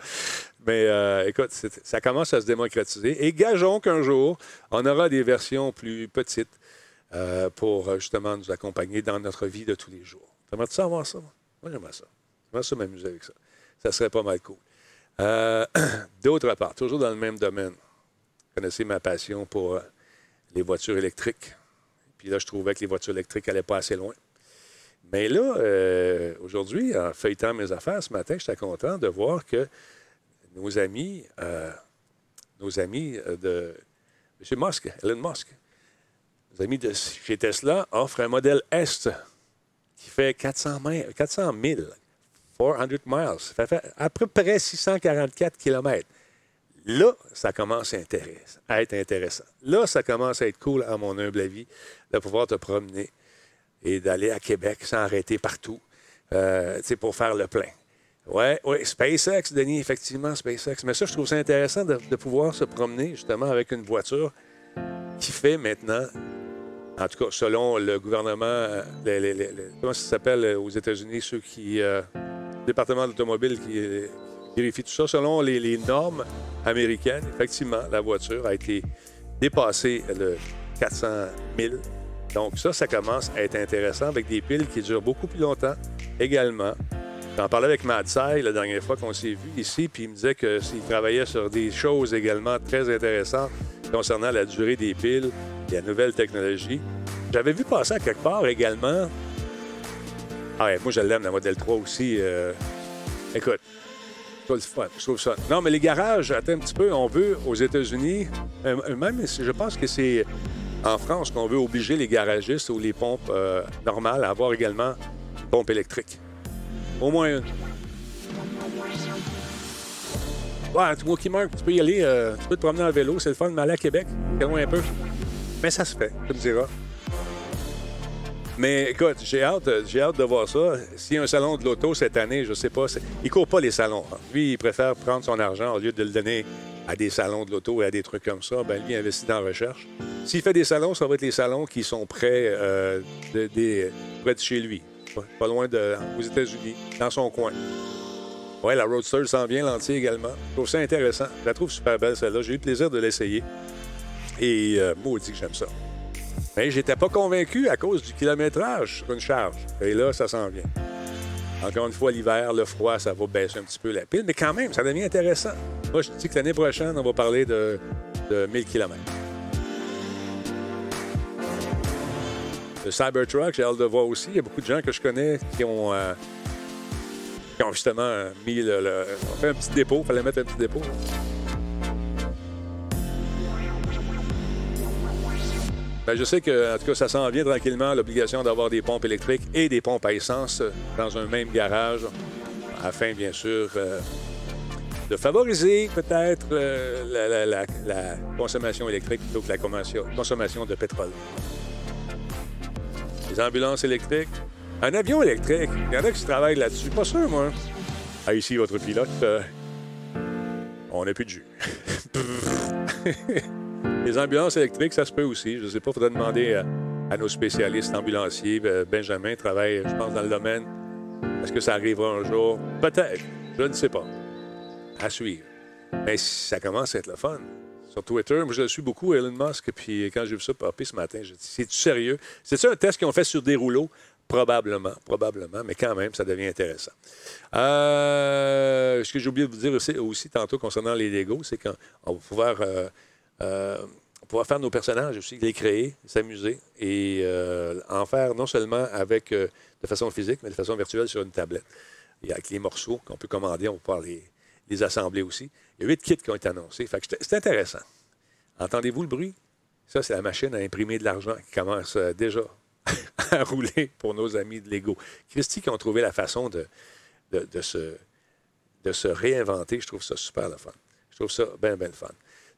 Mais euh, écoute, ça commence à se démocratiser. Et gageons qu'un jour, on aura des versions plus petites euh, pour euh, justement nous accompagner dans notre vie de tous les jours. T'aimerais-tu savoir ça? Moi, Moi, j'aimerais ça. J'aimerais ça m'amuser avec ça. Ça serait pas mal cool. *clears throat* D'autre part, toujours dans le même domaine, vous connaissez ma passion pour les voitures électriques. Puis là, je trouvais que les voitures électriques n'allaient pas assez loin. Mais là, euh, aujourd'hui, en feuilletant mes affaires ce matin, j'étais content de voir que nos amis, euh, nos amis euh, de M. Musk, Elon Musk, nos amis de chez Tesla offrent un modèle S qui fait 400, mi- 400 000, 400 miles. Ça fait à peu près 644 km. Là, ça commence à être intéressant. Là, ça commence à être cool, à mon humble avis, de pouvoir te promener et d'aller à Québec sans arrêter partout euh, pour faire le plein. Oui, oui, SpaceX, Denis, effectivement, SpaceX. Mais ça, je trouve ça intéressant de, de pouvoir se promener justement avec une voiture qui fait maintenant, en tout cas, selon le gouvernement, euh, comment ça s'appelle euh, aux États-Unis, ceux qui. le département d'automobile qui euh, vérifie tout ça, selon les, les normes américaines, effectivement, la voiture a été dépassée le 400 000 donc ça, ça commence à être intéressant avec des piles qui durent beaucoup plus longtemps également. J'en parlais avec Matt Sai la dernière fois qu'on s'est vu ici, puis il me disait que s'il travaillait sur des choses également très intéressantes concernant la durée des piles et la nouvelle technologie. J'avais vu passer à quelque part également. Ah ouais, moi je l'aime, la modèle 3 aussi. euh, Écoute, je trouve ça. Non, mais les garages, attends un petit peu, on veut aux États-Unis, euh, même je pense que c'est en France qu'on veut obliger les garagistes ou les pompes euh, normales à avoir également une pompe électrique. Au moins une. Ouais, tu qui tu peux y aller, euh, tu peux te promener en vélo, c'est le fun, mais aller à Québec, c'est loin un peu. Mais ça se fait, tu me diras. Mais écoute, j'ai hâte, j'ai hâte de voir ça. S'il y a un salon de l'auto cette année, je sais pas. Il court pas les salons. Lui, il préfère prendre son argent au lieu de le donner à des salons de l'auto et à des trucs comme ça. Ben, lui, il investit dans la recherche. S'il fait des salons, ça va être les salons qui sont près, euh, de, près de chez lui. Pas, pas loin de, aux États-Unis, dans son coin. Oui, la Roadster s'en vient, l'entier également. Je trouve ça intéressant. Je la trouve super belle, celle-là. J'ai eu le plaisir de l'essayer. Et euh, maudit que j'aime ça. Mais j'étais pas convaincu à cause du kilométrage sur une charge. Et là, ça s'en vient. Encore une fois, l'hiver, le froid, ça va baisser un petit peu la pile, mais quand même, ça devient intéressant. Moi, je dis que l'année prochaine, on va parler de, de 1000 km. Le Cybertruck, j'ai hâte de voir aussi. Il y a beaucoup de gens que je connais qui ont, euh, justement mis le, le- on fait un petit dépôt. Il fallait mettre un petit dépôt. Ben, je sais que, en tout cas, ça s'en vient tranquillement, l'obligation d'avoir des pompes électriques et des pompes à essence euh, dans un même garage, afin, bien sûr, euh, de favoriser peut-être euh, la, consommation électrique plutôt que la consommation, de pétrole. Les ambulances électriques. Un avion électrique, il y en a qui travaillent là-dessus. Pas sûr, moi. Ah, ici, votre pilote, on n'a plus de jus. *laughs* Les ambulances électriques, ça se peut aussi. Je ne sais pas, il faudrait demander à, à nos spécialistes ambulanciers. Euh, Benjamin travaille, je pense, dans le domaine. Est-ce que ça arrivera un jour? Peut-être. Je ne sais pas. À suivre. Mais ça commence à être le fun. Sur Twitter, moi, je le suis beaucoup, Elon Musk. Puis quand j'ai vu ça popper ce matin, j'ai dit C'est-tu sérieux? C'est-tu un test qu'ils ont fait sur des rouleaux? Probablement, probablement, mais quand même, ça devient intéressant. Euh, ce que j'ai oublié de vous dire aussi, tantôt concernant les Legos, c'est qu'on on va pouvoir, euh, euh, pouvoir faire nos personnages aussi, les créer, s'amuser et euh, en faire non seulement avec euh, de façon physique, mais de façon virtuelle sur une tablette. Et avec les morceaux qu'on peut commander, on va pouvoir les, assembler aussi. Il y a huit kits qui ont été annoncés. C'est- intéressant. Entendez-vous le bruit? Ça, c'est la machine à imprimer de l'argent qui commence euh, déjà *laughs* à rouler pour nos amis de Lego. Christy qui ont trouvé la façon de se, de se réinventer. Je trouve ça super le fun. Je trouve ça bien, bien le fun.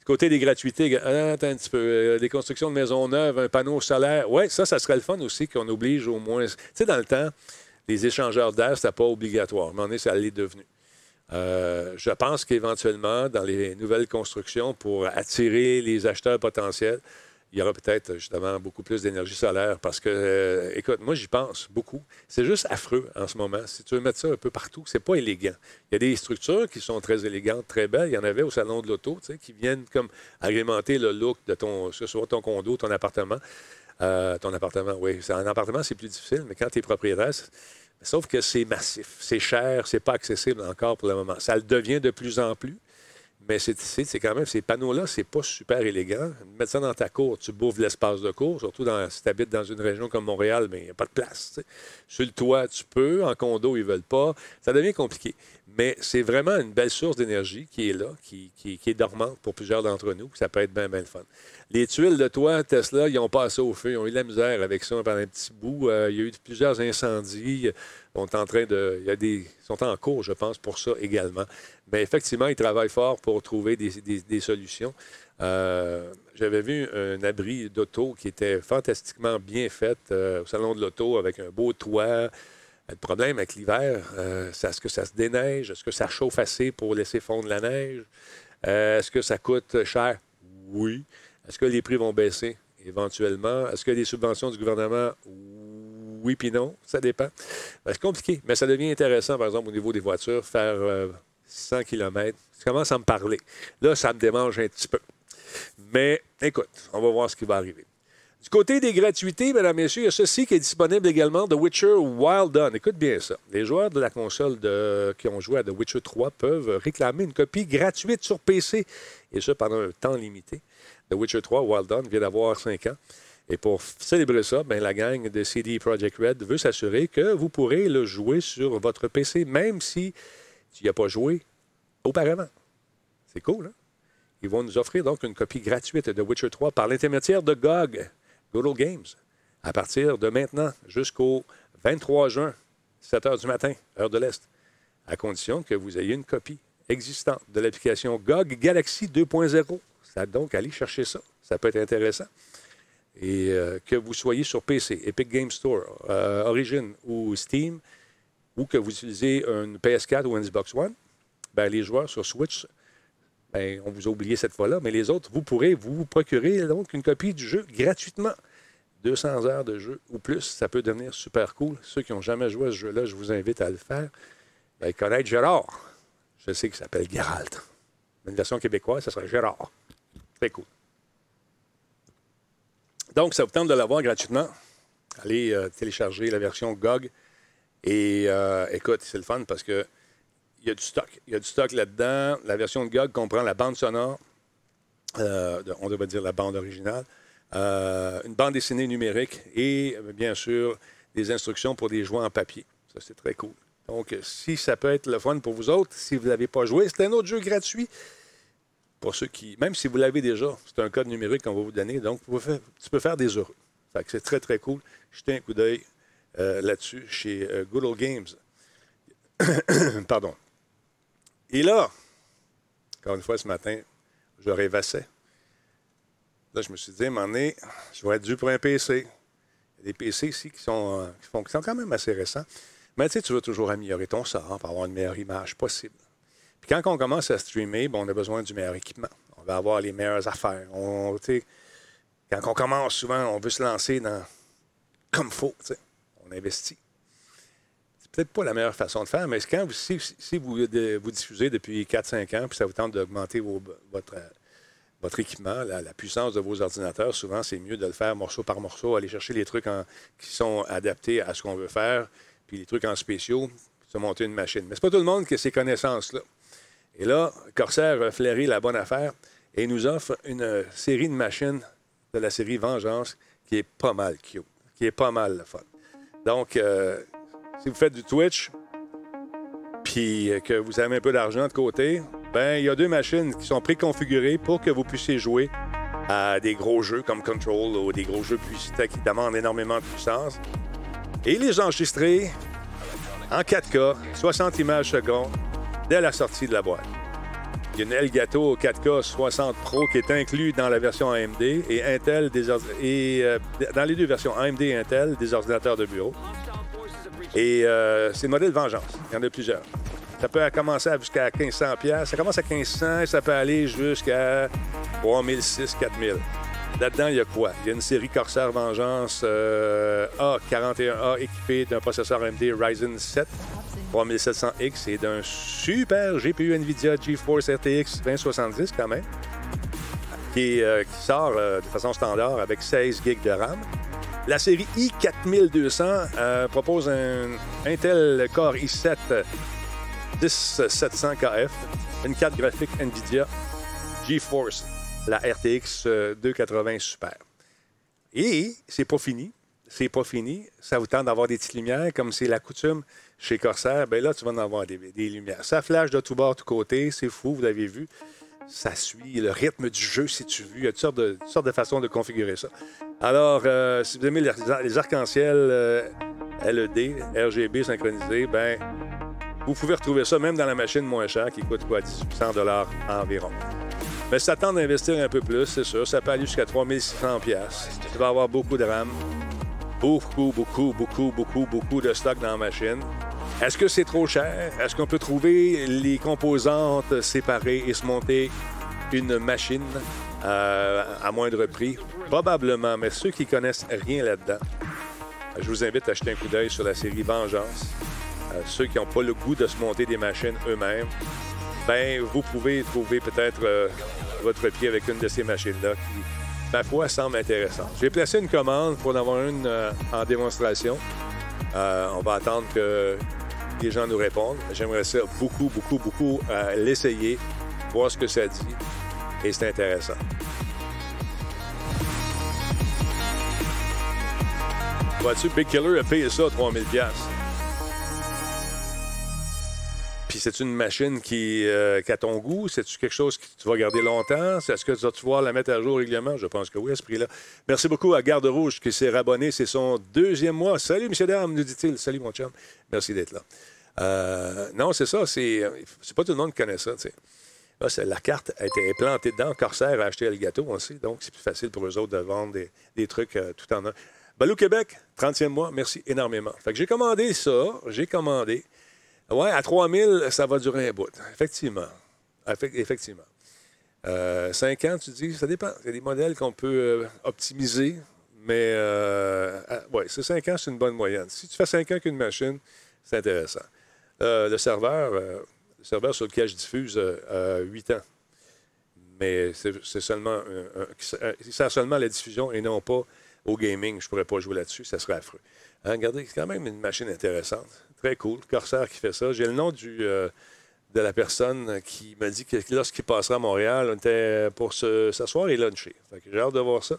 Côté des gratuités, peu. euh, des constructions de maisons neuves, un panneau solaire. Oui, ça, ça serait le fun aussi qu'on oblige au moins. Tu sais, dans le temps, les échangeurs d'air, c'était pas obligatoire. Un moment donné, ça l'est devenu. Euh, je pense qu'éventuellement, dans les nouvelles constructions, pour attirer les acheteurs potentiels, il y aura peut-être justement beaucoup plus d'énergie solaire parce que, euh, écoute, moi j'y pense beaucoup. C'est juste affreux en ce moment. Si tu veux mettre ça un peu partout, c'est pas élégant. Il y a des structures qui sont très élégantes, très belles. Il y en avait au salon de l'auto, tu sais, qui viennent comme agrémenter le look de ton, ce soit ton condo, ton appartement. Euh, ton appartement, oui. Un appartement, c'est plus difficile, mais quand tu es propriétaire, sauf que c'est massif, c'est cher, c'est pas accessible encore pour le moment. Ça le devient de plus en plus. Mais c'est c'est- c'est quand même, ces panneaux-là, c'est pas super élégant. Mettre ça dans ta cour, tu bouffes l'espace de cour, surtout dans, si tu habites dans une région comme Montréal, mais il n'y a pas de place. Sur le toit, tu peux. En condo, ils veulent pas. Ça devient compliqué. Mais c'est vraiment une belle source d'énergie qui est là, qui, est dormante pour plusieurs d'entre nous. Ça peut être bien, bien le fun. Les tuiles de toit, Tesla, ils ont passé au feu. Ils ont eu de la misère avec ça pendant un petit bout. Euh, il y a eu plusieurs incendies. On en train de. Ils sont en cours, je pense, pour ça également. Mais effectivement, ils travaillent fort pour trouver des solutions. Euh, J'avais vu un abri d'auto qui était fantastiquement bien fait euh, au salon de l'auto avec un beau toit. Le problème avec l'hiver, euh, c'est est-ce que ça se déneige? Est-ce que ça chauffe assez pour laisser fondre la neige? Euh, est-ce que ça coûte cher? Oui. Est-ce que les prix vont baisser éventuellement? Est-ce a des subventions du gouvernement? Oui puis non, ça dépend. Ben, c'est compliqué, mais ça devient intéressant, par exemple, au niveau des voitures, faire euh, 100 km. Ça commence à me parler. Là, ça me démange un petit peu. Mais écoute, on va voir ce qui va arriver. Du côté des gratuités, mesdames, messieurs, il y a ceci qui est disponible également, The Witcher Wild Dawn. Écoute bien ça. Les joueurs de la console qui ont joué à The Witcher 3 peuvent réclamer une copie gratuite sur PC, et ce pendant un temps limité. The Witcher 3 Wild Dawn vient d'avoir 5 ans. Et pour célébrer ça, ben, la gang de CD Projekt Red veut s'assurer que vous pourrez le jouer sur votre PC, même si tu n'y as pas joué auparavant. C'est cool, hein? Ils vont nous offrir donc une copie gratuite de Witcher 3 par l'intermédiaire de GOG, Google Games, à partir de maintenant jusqu'au 23 juin, 7 h du matin, heure de l'Est, à condition que vous ayez une copie existante de l'application GOG Galaxy 2.0. Ça, donc, allez chercher ça. Ça peut être intéressant. Et euh, que vous soyez sur PC, Epic Game Store, euh, Origin ou Steam, ou que vous utilisez une PS4 ou une Xbox One, ben, les joueurs sur Switch ben, on vous a oublié cette fois-là, mais les autres, vous pourrez vous procurer donc une copie du jeu gratuitement. 200 heures de jeu ou plus, ça peut devenir super cool. Ceux qui n'ont jamais joué à ce jeu-là, je vous invite à le faire. Ben, connaître Gérard. Je sais qu'il s'appelle Geralt. Une version québécoise, ça serait Gérard. Très cool. Donc, ça vous tente de l'avoir gratuitement. Allez euh, télécharger la version GOG. Et euh, écoute, c'est le fun parce que il y a du stock. Il y a du stock là-dedans. La version de GOG comprend la bande sonore, euh, on devrait dire la bande originale, euh, une bande dessinée numérique et, euh, bien sûr, des instructions pour des joueurs en papier. Ça, c'est très cool. Donc, si ça peut être le fun pour vous autres, si vous n'avez pas joué, c'est un autre jeu gratuit. Pour ceux qui, même si vous l'avez déjà, c'est un code numérique qu'on va vous donner. Donc, tu peux faire des heureux. C'est très, très cool. Jetez un coup d'œil là-dessus chez Good Games. *coughs* Pardon. Et là, encore une fois ce matin, je rêvassais. Là, je me suis dit, à un moment donné, je vais être dû pour un PC. Il y a des PC ici qui sont, euh, qui font- qui sont quand même assez récents. Mais tu sais, tu veux toujours améliorer ton sort pour avoir une meilleure image possible. Puis quand on commence à streamer, on a besoin du meilleur équipement. On va avoir les meilleures affaires. On, quand on commence, souvent, on veut se lancer dans comme faut. On investit peut-être pas la meilleure façon de faire, mais quand vous, si, vous, de- vous diffusez depuis 4-5 ans, puis ça vous tente d'augmenter votre, euh, votre équipement, la, puissance de vos ordinateurs, souvent, c'est mieux de le faire morceau par morceau, aller chercher les trucs qui sont adaptés à ce qu'on veut faire, puis les trucs en spéciaux, se monter une machine. Mais c'est pas tout le monde qui a ces connaissances-là. Et là, Corsair a la bonne affaire et nous offre une euh, série de machines de la série Vengeance qui est pas mal cute, qui est pas mal le fun. Donc, euh, si vous faites du Twitch, qui, que vous avez un peu d'argent de côté, ben il y a deux machines qui sont préconfigurées pour que vous puissiez jouer à des gros jeux comme Control ou des gros jeux qui demandent énormément de puissance. Et les enregistrer en 4K, 60 images secondes, dès la sortie de la boîte. Il y a une Elgato 4K 60 Pro qui est inclus dans la version AMD et Intel des euh, dans les deux versions AMD et Intel des ordinateurs de bureau. Et euh, c'est le modèle Vengeance. Il y en a plusieurs. Ça peut commencer jusqu'à 1500 pièces. Ça commence à 1500 et ça peut aller jusqu'à 3006, 4000. Là-dedans, il y a quoi? Il y a une série Corsair Vengeance euh, A41A équipée d'un processeur AMD Ryzen 7 3700X et d'un super GPU NVIDIA GeForce RTX 2070 quand même, qui, euh, sort euh, de façon standard avec 16 GB de RAM. La série i4200 euh, propose un Intel Core i7 10700KF, une carte graphique NVIDIA GeForce, la RTX euh, 280 Super. Et c'est pas fini. C'est pas fini. Ça vous tente d'avoir des petites lumières, comme c'est la coutume chez Corsair. Bien là, tu vas en avoir des, lumières. Ça flash de tous bords, de tous côtés. C'est fou, vous l'avez vu. Ça suit le rythme du jeu, si tu veux. Il y a toutes sortes de, de façons de configurer ça. Alors, euh, si vous aimez les, arcs-en-ciel euh, LED, RGB synchronisés, ben, vous pouvez retrouver ça même dans la machine moins chère qui coûte quoi, 1800 environ. Mais ça tente d'investir un peu plus, c'est sûr. Ça peut aller jusqu'à 3600 pièces. Tu vas avoir beaucoup de RAM, beaucoup, beaucoup, beaucoup, beaucoup, beaucoup de stock dans la machine. Est-ce que c'est trop cher? Est-ce qu'on peut trouver les composantes séparées et se monter une machine euh, à moindre prix? Probablement, mais ceux qui connaissent rien là-dedans, je vous invite à jeter un coup d'œil sur la série Vengeance. Euh, ceux qui n'ont pas le goût de se monter des machines eux-mêmes, ben vous pouvez trouver peut-être euh, votre pied avec une de ces machines-là qui, ma foi, semble intéressante. J'ai placé une commande pour en avoir une en démonstration. On va attendre que les gens nous répondent. J'aimerais ça beaucoup, beaucoup, beaucoup euh, l'essayer, voir ce que ça dit. Et c'est intéressant. Vois-tu, Big Killer a payé ça 3000 Puis c'est une machine qui, euh, qui a ton goût? C'est-tu quelque chose que tu vas garder longtemps? Est-ce que tu vas pouvoir la mettre à jour régulièrement? Je pense que oui, à ce prix-là. Merci beaucoup à Garde Rouge qui s'est rabonné. C'est son deuxième mois. Salut, monsieur dame, nous dit-il. Salut, mon chum. Merci d'être là. Euh, non, c'est ça. C'est, c'est pas tout le monde qui connaît ça. la carte a été plantée dedans. Corsair a acheté gâteau aussi. Donc, c'est plus facile pour eux autres de vendre des, des trucs euh, tout en un. Balou Québec, 30e mois. Merci énormément. Fait que j'ai commandé ça. J'ai commandé. Ouais, à 3000, ça va durer un bout. Effectivement. Effe- Effectivement. Euh, 5 ans, tu dis, ça dépend. Il y a des modèles qu'on peut euh, optimiser, mais euh, ah, ouais, c'est 5 ans, c'est une bonne moyenne. Si tu fais 5 ans qu'une machine, c'est intéressant. Euh, le serveur, euh, le serveur sur lequel je diffuse, euh, a 8 ans. Mais c'est seulement un- un- sert seulement à la diffusion et non pas au gaming. Je ne pourrais pas jouer là-dessus, ça serait affreux. Hein, regardez, c'est quand même une machine intéressante. Très cool. Corsair qui fait ça. J'ai le nom du, euh, de la personne qui m'a dit que lorsqu'il passera à Montréal, on était pour se- s'asseoir et luncher. J'ai hâte de voir ça.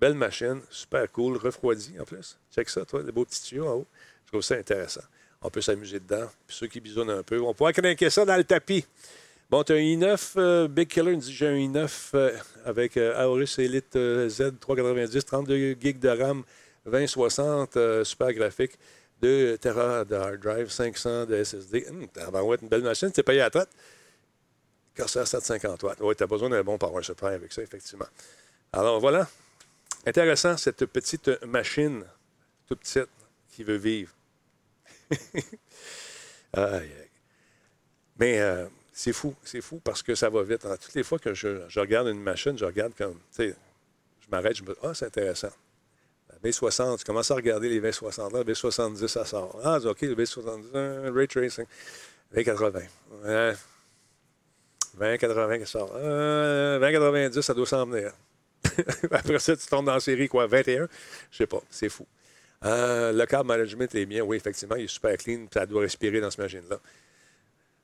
Belle machine, super cool, refroidi en plus. Check ça, toi, le beau petit tuyau en haut. Je trouve ça intéressant. On peut s'amuser dedans. Puis ceux qui bisonnent un peu, on pourra craquer ça dans le tapis. Bon, tu as un i9, euh, Big Killer nous dit j'ai un i9 euh, avec euh, Aorus Elite euh, Z 390, 32 GB de RAM, 2060, euh, super graphique, 2 Tera de hard drive, 500 de SSD. Hum, tabarouette, une belle machine, c'est payé à la traite. Corsair 750 watts. Oui, tu as besoin d'un bon power supply avec ça, effectivement. Alors voilà, intéressant cette petite machine, toute petite, qui veut vivre. *laughs* Mais euh, c'est fou, c'est fou parce que ça va vite. Toutes les fois que je, je regarde une machine, je regarde comme, tu sais, je m'arrête, je me dis, ah, c'est intéressant. La V60, tu commences à regarder les V60, là, V70, ça sort. Ah, OK, le V70, un Ray Tracing, V80. Ouais. 2080 qui sort. Euh, 2090, ça doit s'en venir. *laughs* Après ça, tu tombes dans la série, quoi, 21? Je sais pas, c'est fou. Euh, le câble management est bien, oui, effectivement, il est super clean, ça doit respirer dans cette machine-là.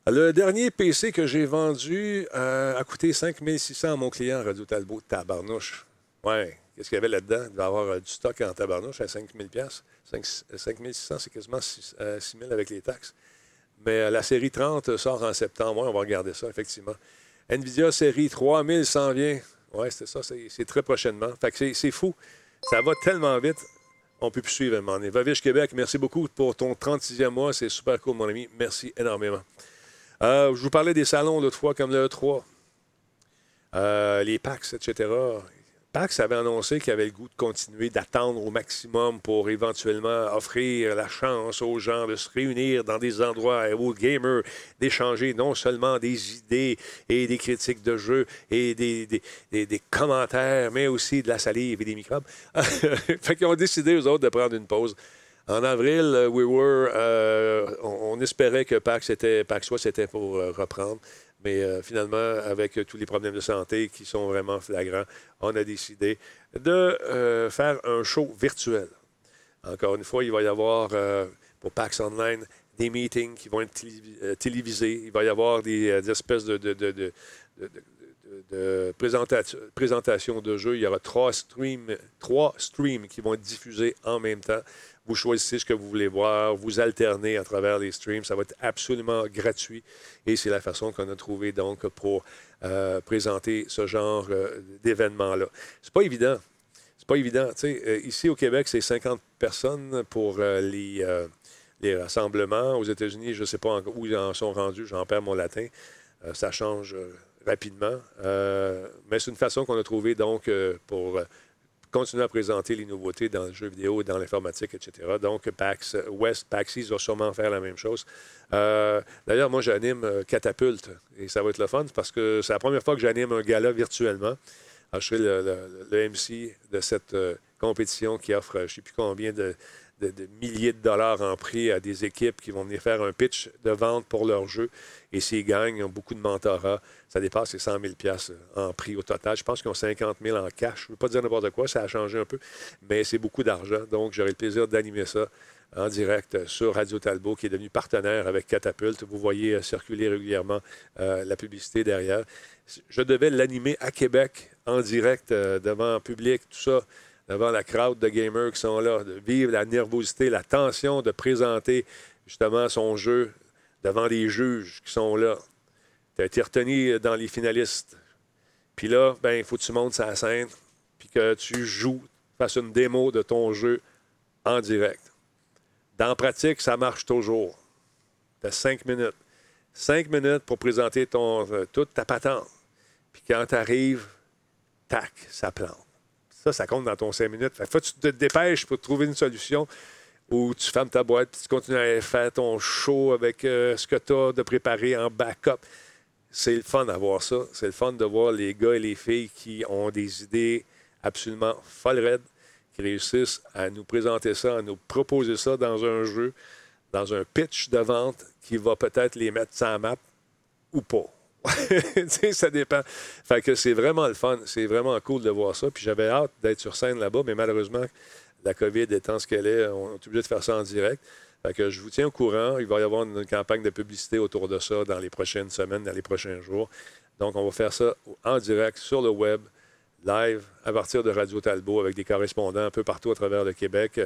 Le dernier PC que j'ai vendu euh, a coûté 5600 à mon client, Radio Talbot, tabarnouche. Ouais, qu'est-ce qu'il y avait là-dedans? Il devait avoir euh, du stock en tabarnouche à 5000 pièces. 5600, c'est quasiment 6 000 avec les taxes. Mais la série 30 sort en septembre. Ouais, on va regarder ça, effectivement. Nvidia série 3000 s'en vient. Oui, c'est ça, c'est très prochainement. Fait que c'est fou. Ça va tellement vite. On peut plus suivre donné. Vavish Québec, merci beaucoup pour ton 36e mois. C'est super cool, mon ami. Merci énormément. Euh, je vous parlais des salons l'autre fois, comme le E3. Euh, les PAX, etc. PAX avait annoncé qu'il avait le goût de continuer d'attendre au maximum pour éventuellement offrir la chance aux gens de se réunir dans des endroits aux gamers, d'échanger non seulement des idées et des critiques de jeux et des, commentaires, mais aussi de la salive et des microbes. *laughs* fait qu'ils ont décidé, eux autres, de prendre une pause. En avril, we were, euh, on, espérait que PAX, était, PAX c'était pour euh, reprendre. Mais euh, finalement, avec tous les problèmes de santé qui sont vraiment flagrants, on a décidé de euh, faire un show virtuel. Encore une fois, il va y avoir euh, pour PAX Online des meetings qui vont être télévisés. Il va y avoir des, espèces de, de, de, de jeux. Il y aura trois streams, trois streams qui vont être diffusés en même temps. Vous choisissez ce que vous voulez voir, vous alternez à travers les streams. Ça va être absolument gratuit et c'est la façon qu'on a trouvé donc pour euh, présenter ce genre euh, d'événement-là. C'est pas évident. C'est pas évident. Euh, ici au Québec, c'est 50 personnes pour les, les rassemblements. Aux États-Unis, je ne sais pas où ils en sont rendus, j'en perds mon latin. ça change rapidement. mais c'est une façon qu'on a trouvé donc pour continuer à présenter les nouveautés dans le jeu vidéo, dans l'informatique, etc. Donc, PAX West, PAX East va sûrement faire la même chose. Euh, d'ailleurs, moi, j'anime euh, Catapulte et ça va être le fun parce que c'est la première fois que j'anime un gala virtuellement. je serai le, MC de cette euh, compétition qui offre je ne sais plus combien de, de, milliers de dollars en prix à des équipes qui vont venir faire un pitch de vente pour leur jeu. Et s'ils gagnent, ils ont beaucoup de mentorat. Ça dépasse les 100 000 en prix au total. Je pense qu'ils ont 50 000 en cash. Je ne veux pas dire n'importe quoi, ça a changé un peu, mais c'est beaucoup d'argent. Donc, j'aurai le plaisir d'animer ça en direct sur Radio Talbot, qui est devenu partenaire avec Catapulte. Vous voyez euh, circuler régulièrement euh, la publicité derrière. Je devais l'animer à Québec en direct euh, devant public, tout ça devant la crowd de gamers qui sont là, de vivre la nervosité, la tension de présenter justement son jeu devant les juges qui sont là. Tu as été retenu dans les finalistes. Puis là, ben, il faut que tu montes sa scène, puis que tu joues, fasses une démo de ton jeu en direct. Dans la pratique, ça marche toujours. Tu as cinq minutes. Cinq minutes pour présenter ton, euh, toute ta patente. Puis quand tu arrives, tac, ça plante. Ça, ça compte dans ton cinq minutes. Fait faut que tu te dépêches pour trouver une solution où tu fermes ta boîte puis tu continues à faire ton show avec euh, ce que tu as de préparer en backup. C'est le fun d'avoir ça. C'est le fun de voir les gars et les filles qui ont des idées absolument folles raides, qui réussissent à nous présenter ça, à nous proposer ça dans un jeu, dans un pitch de vente qui va peut-être les mettre sans map ou pas. *laughs* ça dépend. Fait que c'est vraiment le fun. C'est vraiment cool de voir ça. Puis j'avais hâte d'être sur scène là-bas, mais malheureusement, la COVID étant ce qu'elle est, on est obligé de faire ça en direct. Je vous tiens au courant. Il va y avoir une campagne de publicité autour de ça dans les prochaines semaines, dans les prochains jours. Donc, on va faire ça en direct sur le web, live, à partir de Radio Talbot, avec des correspondants un peu partout à travers le Québec.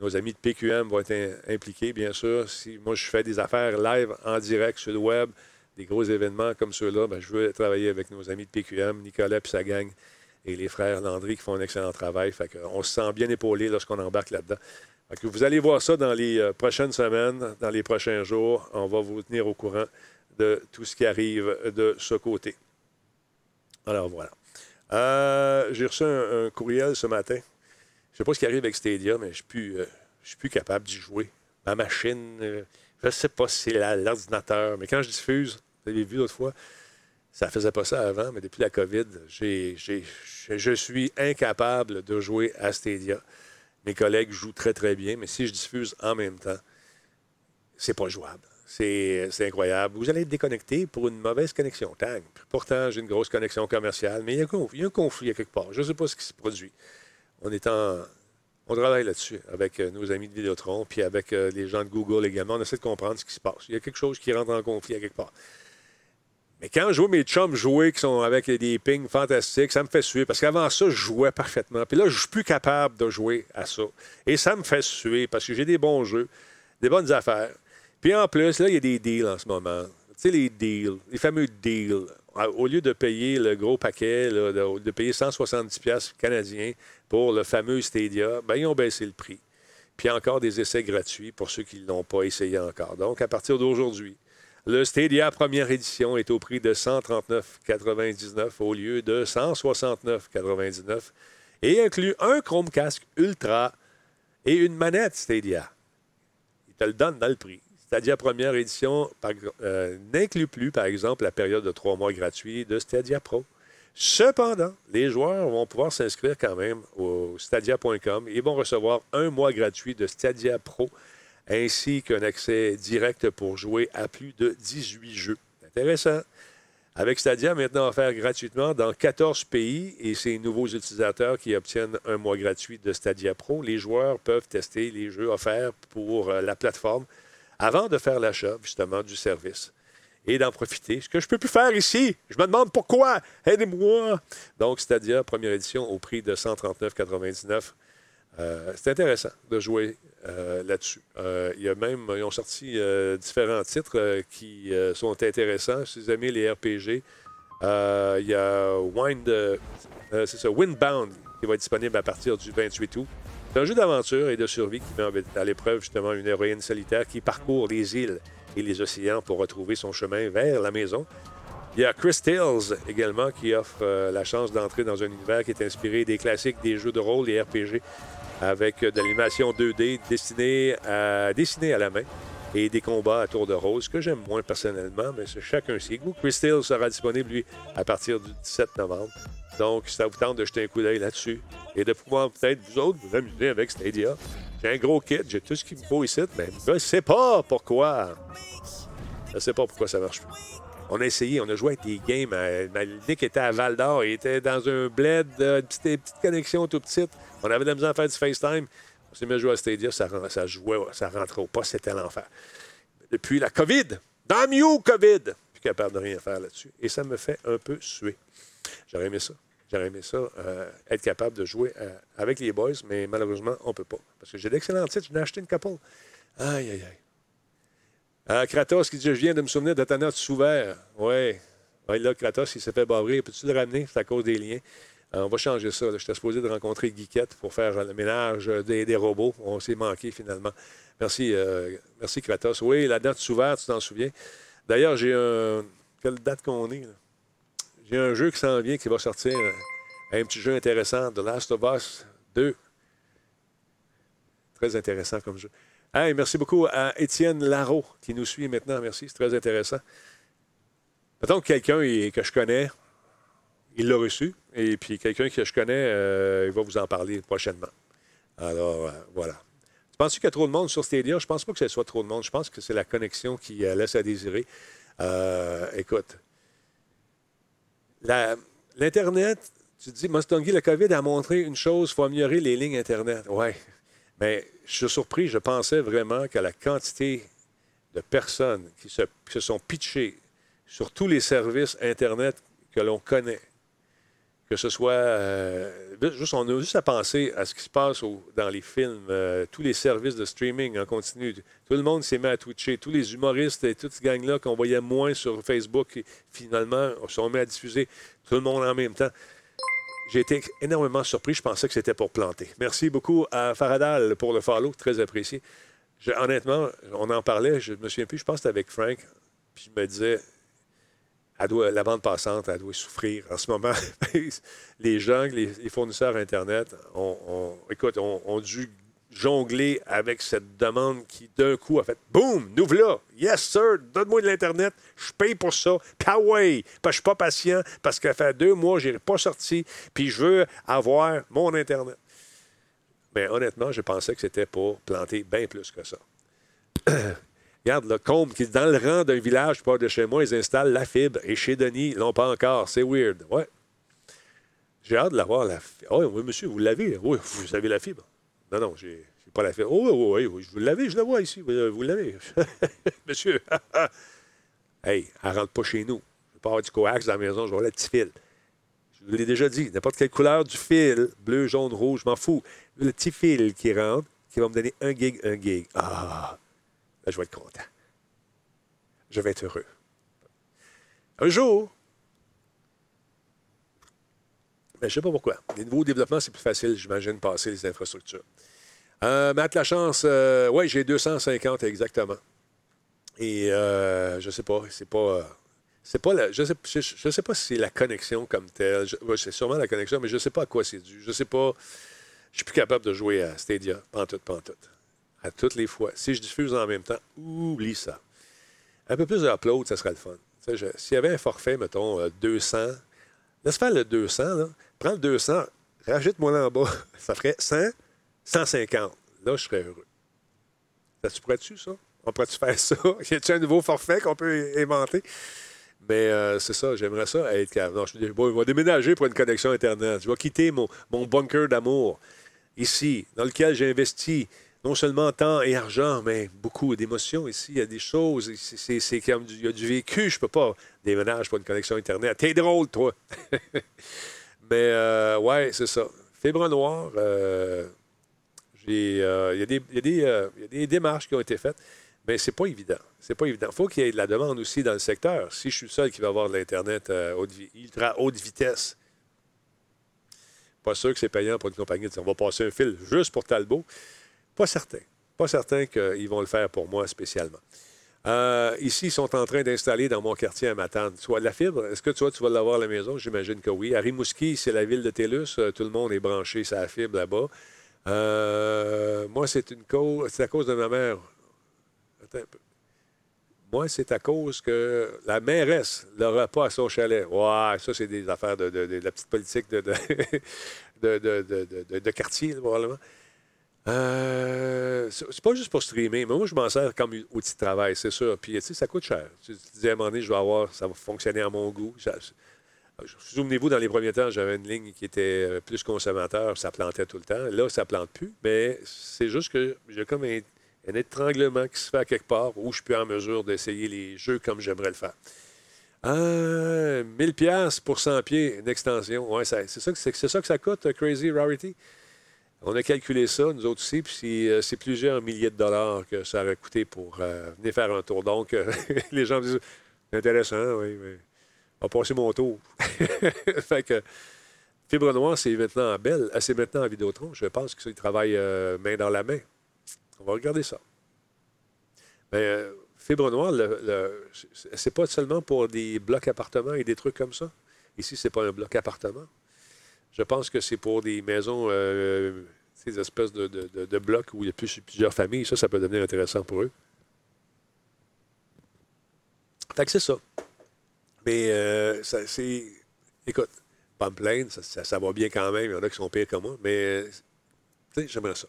Nos amis de PQM vont être impliqués, bien sûr. Si moi, je fais des affaires live en direct sur le web, des gros événements comme ceux-là, ben, je veux travailler avec nos amis de PQM, Nicolas et sa gang, et les frères Landry qui font un excellent travail. Fait on se sent bien épaulé lorsqu'on embarque là-dedans. vous allez voir ça dans les euh, prochaines semaines, dans les prochains jours. On va vous tenir au courant de tout ce qui arrive de ce côté. Alors voilà. Euh, j'ai reçu un, courriel ce matin. Je ne sais pas ce qui arrive avec Stadia, mais je ne euh, suis plus capable d'y jouer. Ma machine, je ne sais pas si c'est l'ordinateur, mais quand je diffuse, vous avez vu l'autre fois, ça ne faisait pas ça avant, mais depuis la COVID, je suis incapable de jouer à Stadia. Mes collègues jouent très, très bien, mais si je diffuse en même temps, c'est pas jouable. C'est incroyable. Vous allez être déconnecté pour une mauvaise connexion. Tang. Pourtant, j'ai une grosse connexion commerciale, mais il y, a un, conflit à quelque part. Je ne sais pas ce qui se produit. On est en, on travaille là-dessus avec euh, nos amis de Vidéotron, puis avec euh, les gens de Google également. On essaie de comprendre ce qui se passe. Il y a quelque chose qui rentre en conflit à quelque part. Mais quand je vois mes chums jouer qui sont avec des pings fantastiques, ça me fait suer. Parce qu'avant ça, je jouais parfaitement. Puis là, je suis plus capable de jouer à ça. Et ça me fait suer parce que j'ai des bons jeux, des bonnes affaires. Puis en plus, là, il y a des deals en ce moment. Tu sais, les deals, les fameux deals. Au lieu de payer le gros paquet, de, de payer 170$ piastres canadiens pour le fameux Stadia, ben, ils ont baissé le prix. Puis encore des essais gratuits pour ceux qui ne l'ont pas essayé encore. Donc, à partir d'aujourd'hui, le Stadia première édition est au prix de 139,99 au lieu de 169,99 et inclut un Chromecast Ultra et une manette Stadia. Il te le donne dans le prix. Stadia première édition euh, n'inclut plus, par exemple, la période de trois mois gratuits de Stadia Pro. Cependant, les joueurs vont pouvoir s'inscrire quand même au stadia.com et vont recevoir un mois gratuit de Stadia Pro ainsi qu'un accès direct pour jouer à plus de 18 jeux. Intéressant. Avec Stadia maintenant offert gratuitement dans 14 pays et ces nouveaux utilisateurs qui obtiennent un mois gratuit de Stadia Pro, les joueurs peuvent tester les jeux offerts pour euh, la plateforme avant de faire l'achat justement du service et d'en profiter. Ce que je peux plus faire ici, je me demande pourquoi. Aidez-moi. Donc Stadia première édition au prix de 139,99. Euh, c'est intéressant de jouer euh, là-dessus. Euh, il y a même, ils ont sorti euh, différents titres qui sont intéressants. Si vous aimez les RPG, il y a Wind, c'est ça, Windbound qui va être disponible à partir du 28 août. C'est un jeu d'aventure et de survie qui met à l'épreuve justement une héroïne solitaire qui parcourt les îles et les océans pour retrouver son chemin vers la maison. Il y a Chris Tales également qui offre la chance d'entrer dans un univers qui est inspiré des classiques des jeux de rôle, des RPG, avec de l'animation 2D dessinée à, dessinée à la main et des combats à tour de ce que j'aime moins personnellement, mais c'est chacun ses goûts. Chris Tales sera disponible, lui, à partir du 17 novembre. Donc, ça vous tente de jeter un coup d'œil là-dessus et de pouvoir peut-être, vous autres, vous amuser avec Stadia. J'ai un gros kit, j'ai tout ce qu'il me faut ici, mais je ne sais pas pourquoi. Je ne sais pas pourquoi ça marche plus. On a essayé, on a joué avec des games. ma- était à Val d'Or, il était dans un bled, euh, une petite, petite connexion tout petite. On avait de la misère à faire du FaceTime. On s'est mis à jouer à Stadia, ça jouait, ça rentrait au poste, c'était l'enfer. Depuis la COVID, damn you, COVID! Plus capable de rien faire là-dessus. Et ça me fait un peu suer. J'aurais aimé ça. J'aurais aimé ça, euh, être capable de jouer euh, avec les boys, mais malheureusement, on ne peut pas. Parce que j'ai d'excellents titres, j'en ai acheté une couple. Aïe, aïe, aïe. Kratos qui dit Je viens de me souvenir de ta note souvert. Oui. Ouais, là, Kratos, il s'est fait barrer. Peux-tu le ramener? C'est à cause des liens. Euh, on va changer ça. J'étais supposé de rencontrer Guiquette pour faire le ménage des, robots. On s'est manqué finalement. Merci, euh, merci Kratos. Oui, la date souvert, tu t'en souviens? D'ailleurs, j'ai un. Quelle date qu'on est? J'ai un jeu qui s'en vient qui va sortir. Un petit jeu intéressant, The Last of Us 2. Très intéressant comme jeu. Merci beaucoup à Étienne Larreau qui nous suit maintenant. Merci, c'est très intéressant. Mettons que quelqu'un que je connais, il l'a reçu. Et puis quelqu'un que je connais, euh, il va vous en parler prochainement. Alors, euh, voilà. Tu penses qu'il y a trop de monde sur Stadia? Je pense pas que ce soit trop de monde. Je pense que c'est la connexion qui euh, laisse à désirer. Écoute, l'Internet, tu dis, Mustangui, le COVID a montré une chose, il faut améliorer les lignes Internet. Oui, mais je suis surpris, je pensais vraiment que la quantité de personnes qui se, sont pitchées sur tous les services Internet que l'on connaît, que ce soit, euh, juste, on a juste à penser à ce qui se passe dans les films, euh, tous les services de streaming en continu. Tout le monde s'est mis à twitcher. Tous les humoristes et toute cette gang-là qu'on voyait moins sur Facebook, finalement, se sont mis à diffuser tout le monde en même temps. J'ai été énormément surpris. Je pensais que c'était pour planter. Merci beaucoup à Faradal pour le follow, très apprécié. Honnêtement, on en parlait, je me souviens plus, je pense que c'était avec Frank, puis je me disais, la bande passante, elle doit souffrir en ce moment. *laughs* les gens, les, fournisseurs Internet, ont- écoute, ont, ont dû jongler avec cette demande qui, d'un coup, a fait Boum, nous voilà. Yes, sir, donne-moi de l'Internet, je paye pour ça. Kawaii, parce que je suis pas patient, parce que fait deux mois, je n'ai pas sorti, puis je veux avoir mon Internet. Mais honnêtement, je pensais que c'était pour planter bien plus que ça. *coughs* Regarde, le Combe qui est dans le rang d'un village pas de chez moi, ils installent la fibre. Et chez Denis, ils l'ont pas encore. C'est weird. Ouais. J'ai hâte de l'avoir, la fibre. Oh, oui, monsieur, vous l'avez. Oui, vous avez la fibre. Non, non, j'ai j'ai pas la fibre. Oh, oui, oui, oui, vous l'avez, je la vois ici. Vous, vous l'avez. *laughs* monsieur. *laughs* hey, elle rentre pas chez nous. Je vais pas avoir du coax dans la maison, je vais avoir le petit fil. Je vous l'ai déjà dit, n'importe quelle couleur du fil, bleu, jaune, rouge, je m'en fous. Le petit fil qui rentre, qui va me donner un gig, un gig. Ah, là, je vais être content. je vais être heureux. Un jour, mais je ne sais pas pourquoi. Les nouveaux développements, c'est plus facile, j'imagine, passer les infrastructures. Euh, Matt Lachance, euh, oui, j'ai 250 exactement. Et euh, je sais pas, c'est pas. Euh, c'est pas la, je je, sais pas si c'est la connexion comme telle. c'est sûrement la connexion, mais je sais pas à quoi c'est dû. Je sais pas. Je suis plus capable de jouer à Stadia, pantoute, pantoute. À toutes les fois. Si je diffuse en même temps, oublie ça. Un peu plus d'upload, ça serait le fun. S'il y avait un forfait, mettons, 200, laisse faire le 200, là. Prends le 200, rajoute-moi en bas. *laughs* Ça ferait 100, 150. Là, je serais heureux. Ça, tu pourrais-tu, ça? On pourrait-tu *laughs* faire ça? y a-t-il un nouveau forfait qu'on peut inventer? Mais euh, c'est ça, j'aimerais ça être Non, je, vais déménager pour une connexion Internet. Je vais quitter mon, mon bunker d'amour ici, dans lequel j'ai investi non seulement temps et argent, mais beaucoup d'émotions ici. Il y a des choses, c'est comme il y a du vécu. Je peux pas déménager pour une connexion Internet. T'es drôle, toi! *laughs* mais euh, ouais, c'est ça. Fibre noire, euh, il, y a des, il, y a des, démarches qui ont été faites. Mais c'est pas évident. C'est pas évident. Il faut qu'il y ait de la demande aussi dans le secteur. Si je suis seul qui va avoir de l'Internet euh, ultra haute vitesse, pas sûr que c'est payant pour une compagnie on va passer un fil juste pour Talbot. Pas certain. Pas certain qu'ils vont le faire pour moi spécialement. Euh, ici, ils sont en train d'installer dans mon quartier à Matane. Soit la fibre, est-ce que tu vois, tu vas l'avoir à la maison? J'imagine que oui. À Rimouski, c'est la ville de TELUS. Euh, tout le monde est branché la fibre là-bas. moi, c'est une cause, c'est à cause de ma mère. Moi, c'est à cause que la mairesse n'aura pas à son chalet. Ouais, ça, c'est des affaires de, la petite politique de, de, *laughs* quartier, probablement. Euh, c'est pas juste pour streamer, mais moi, je m'en sers comme outil de travail, c'est sûr. Puis, tu sais, ça coûte cher. Tu disais à un moment donné, je vais avoir, ça va fonctionner à mon goût. Souvenez-vous, dans les premiers temps, j'avais une ligne qui était euh, plus consommateur, ça plantait tout le temps. Là, ça plante plus, mais c'est juste que j'ai comme un, étranglement qui se fait à quelque part où je suis en mesure d'essayer les jeux comme j'aimerais le faire. Ah, 1000 pièces pour 100 pieds d'extension. Ouais, c'est ça, c'est ça que ça coûte, Crazy Rarity? On a calculé ça, nous autres aussi, puis c'est euh, plusieurs milliers de dollars que ça aurait coûté pour euh, venir faire un tour. Donc, euh, *laughs* les gens me disent intéressant, oui, mais on va passer mon tour. *laughs* fait que Fibre Noire, c'est maintenant à Belle, c'est maintenant à Vidéotron. Je pense qu'ils travaillent main dans la main. On va regarder ça. Mais euh, fibre noire, le, c'est pas seulement pour des blocs appartements et des trucs comme ça. Ici, c'est pas un bloc appartement. Je pense que c'est pour des maisons, euh, ces espèces de, blocs où il y a plusieurs familles. Ça, ça peut devenir intéressant pour eux. Fait que c'est ça. Mais euh, ça, c'est. Écoute, pas me plaindre, ça, va bien quand même. Il y en a qui sont pires que moi. Mais, tu sais, j'aimerais ça.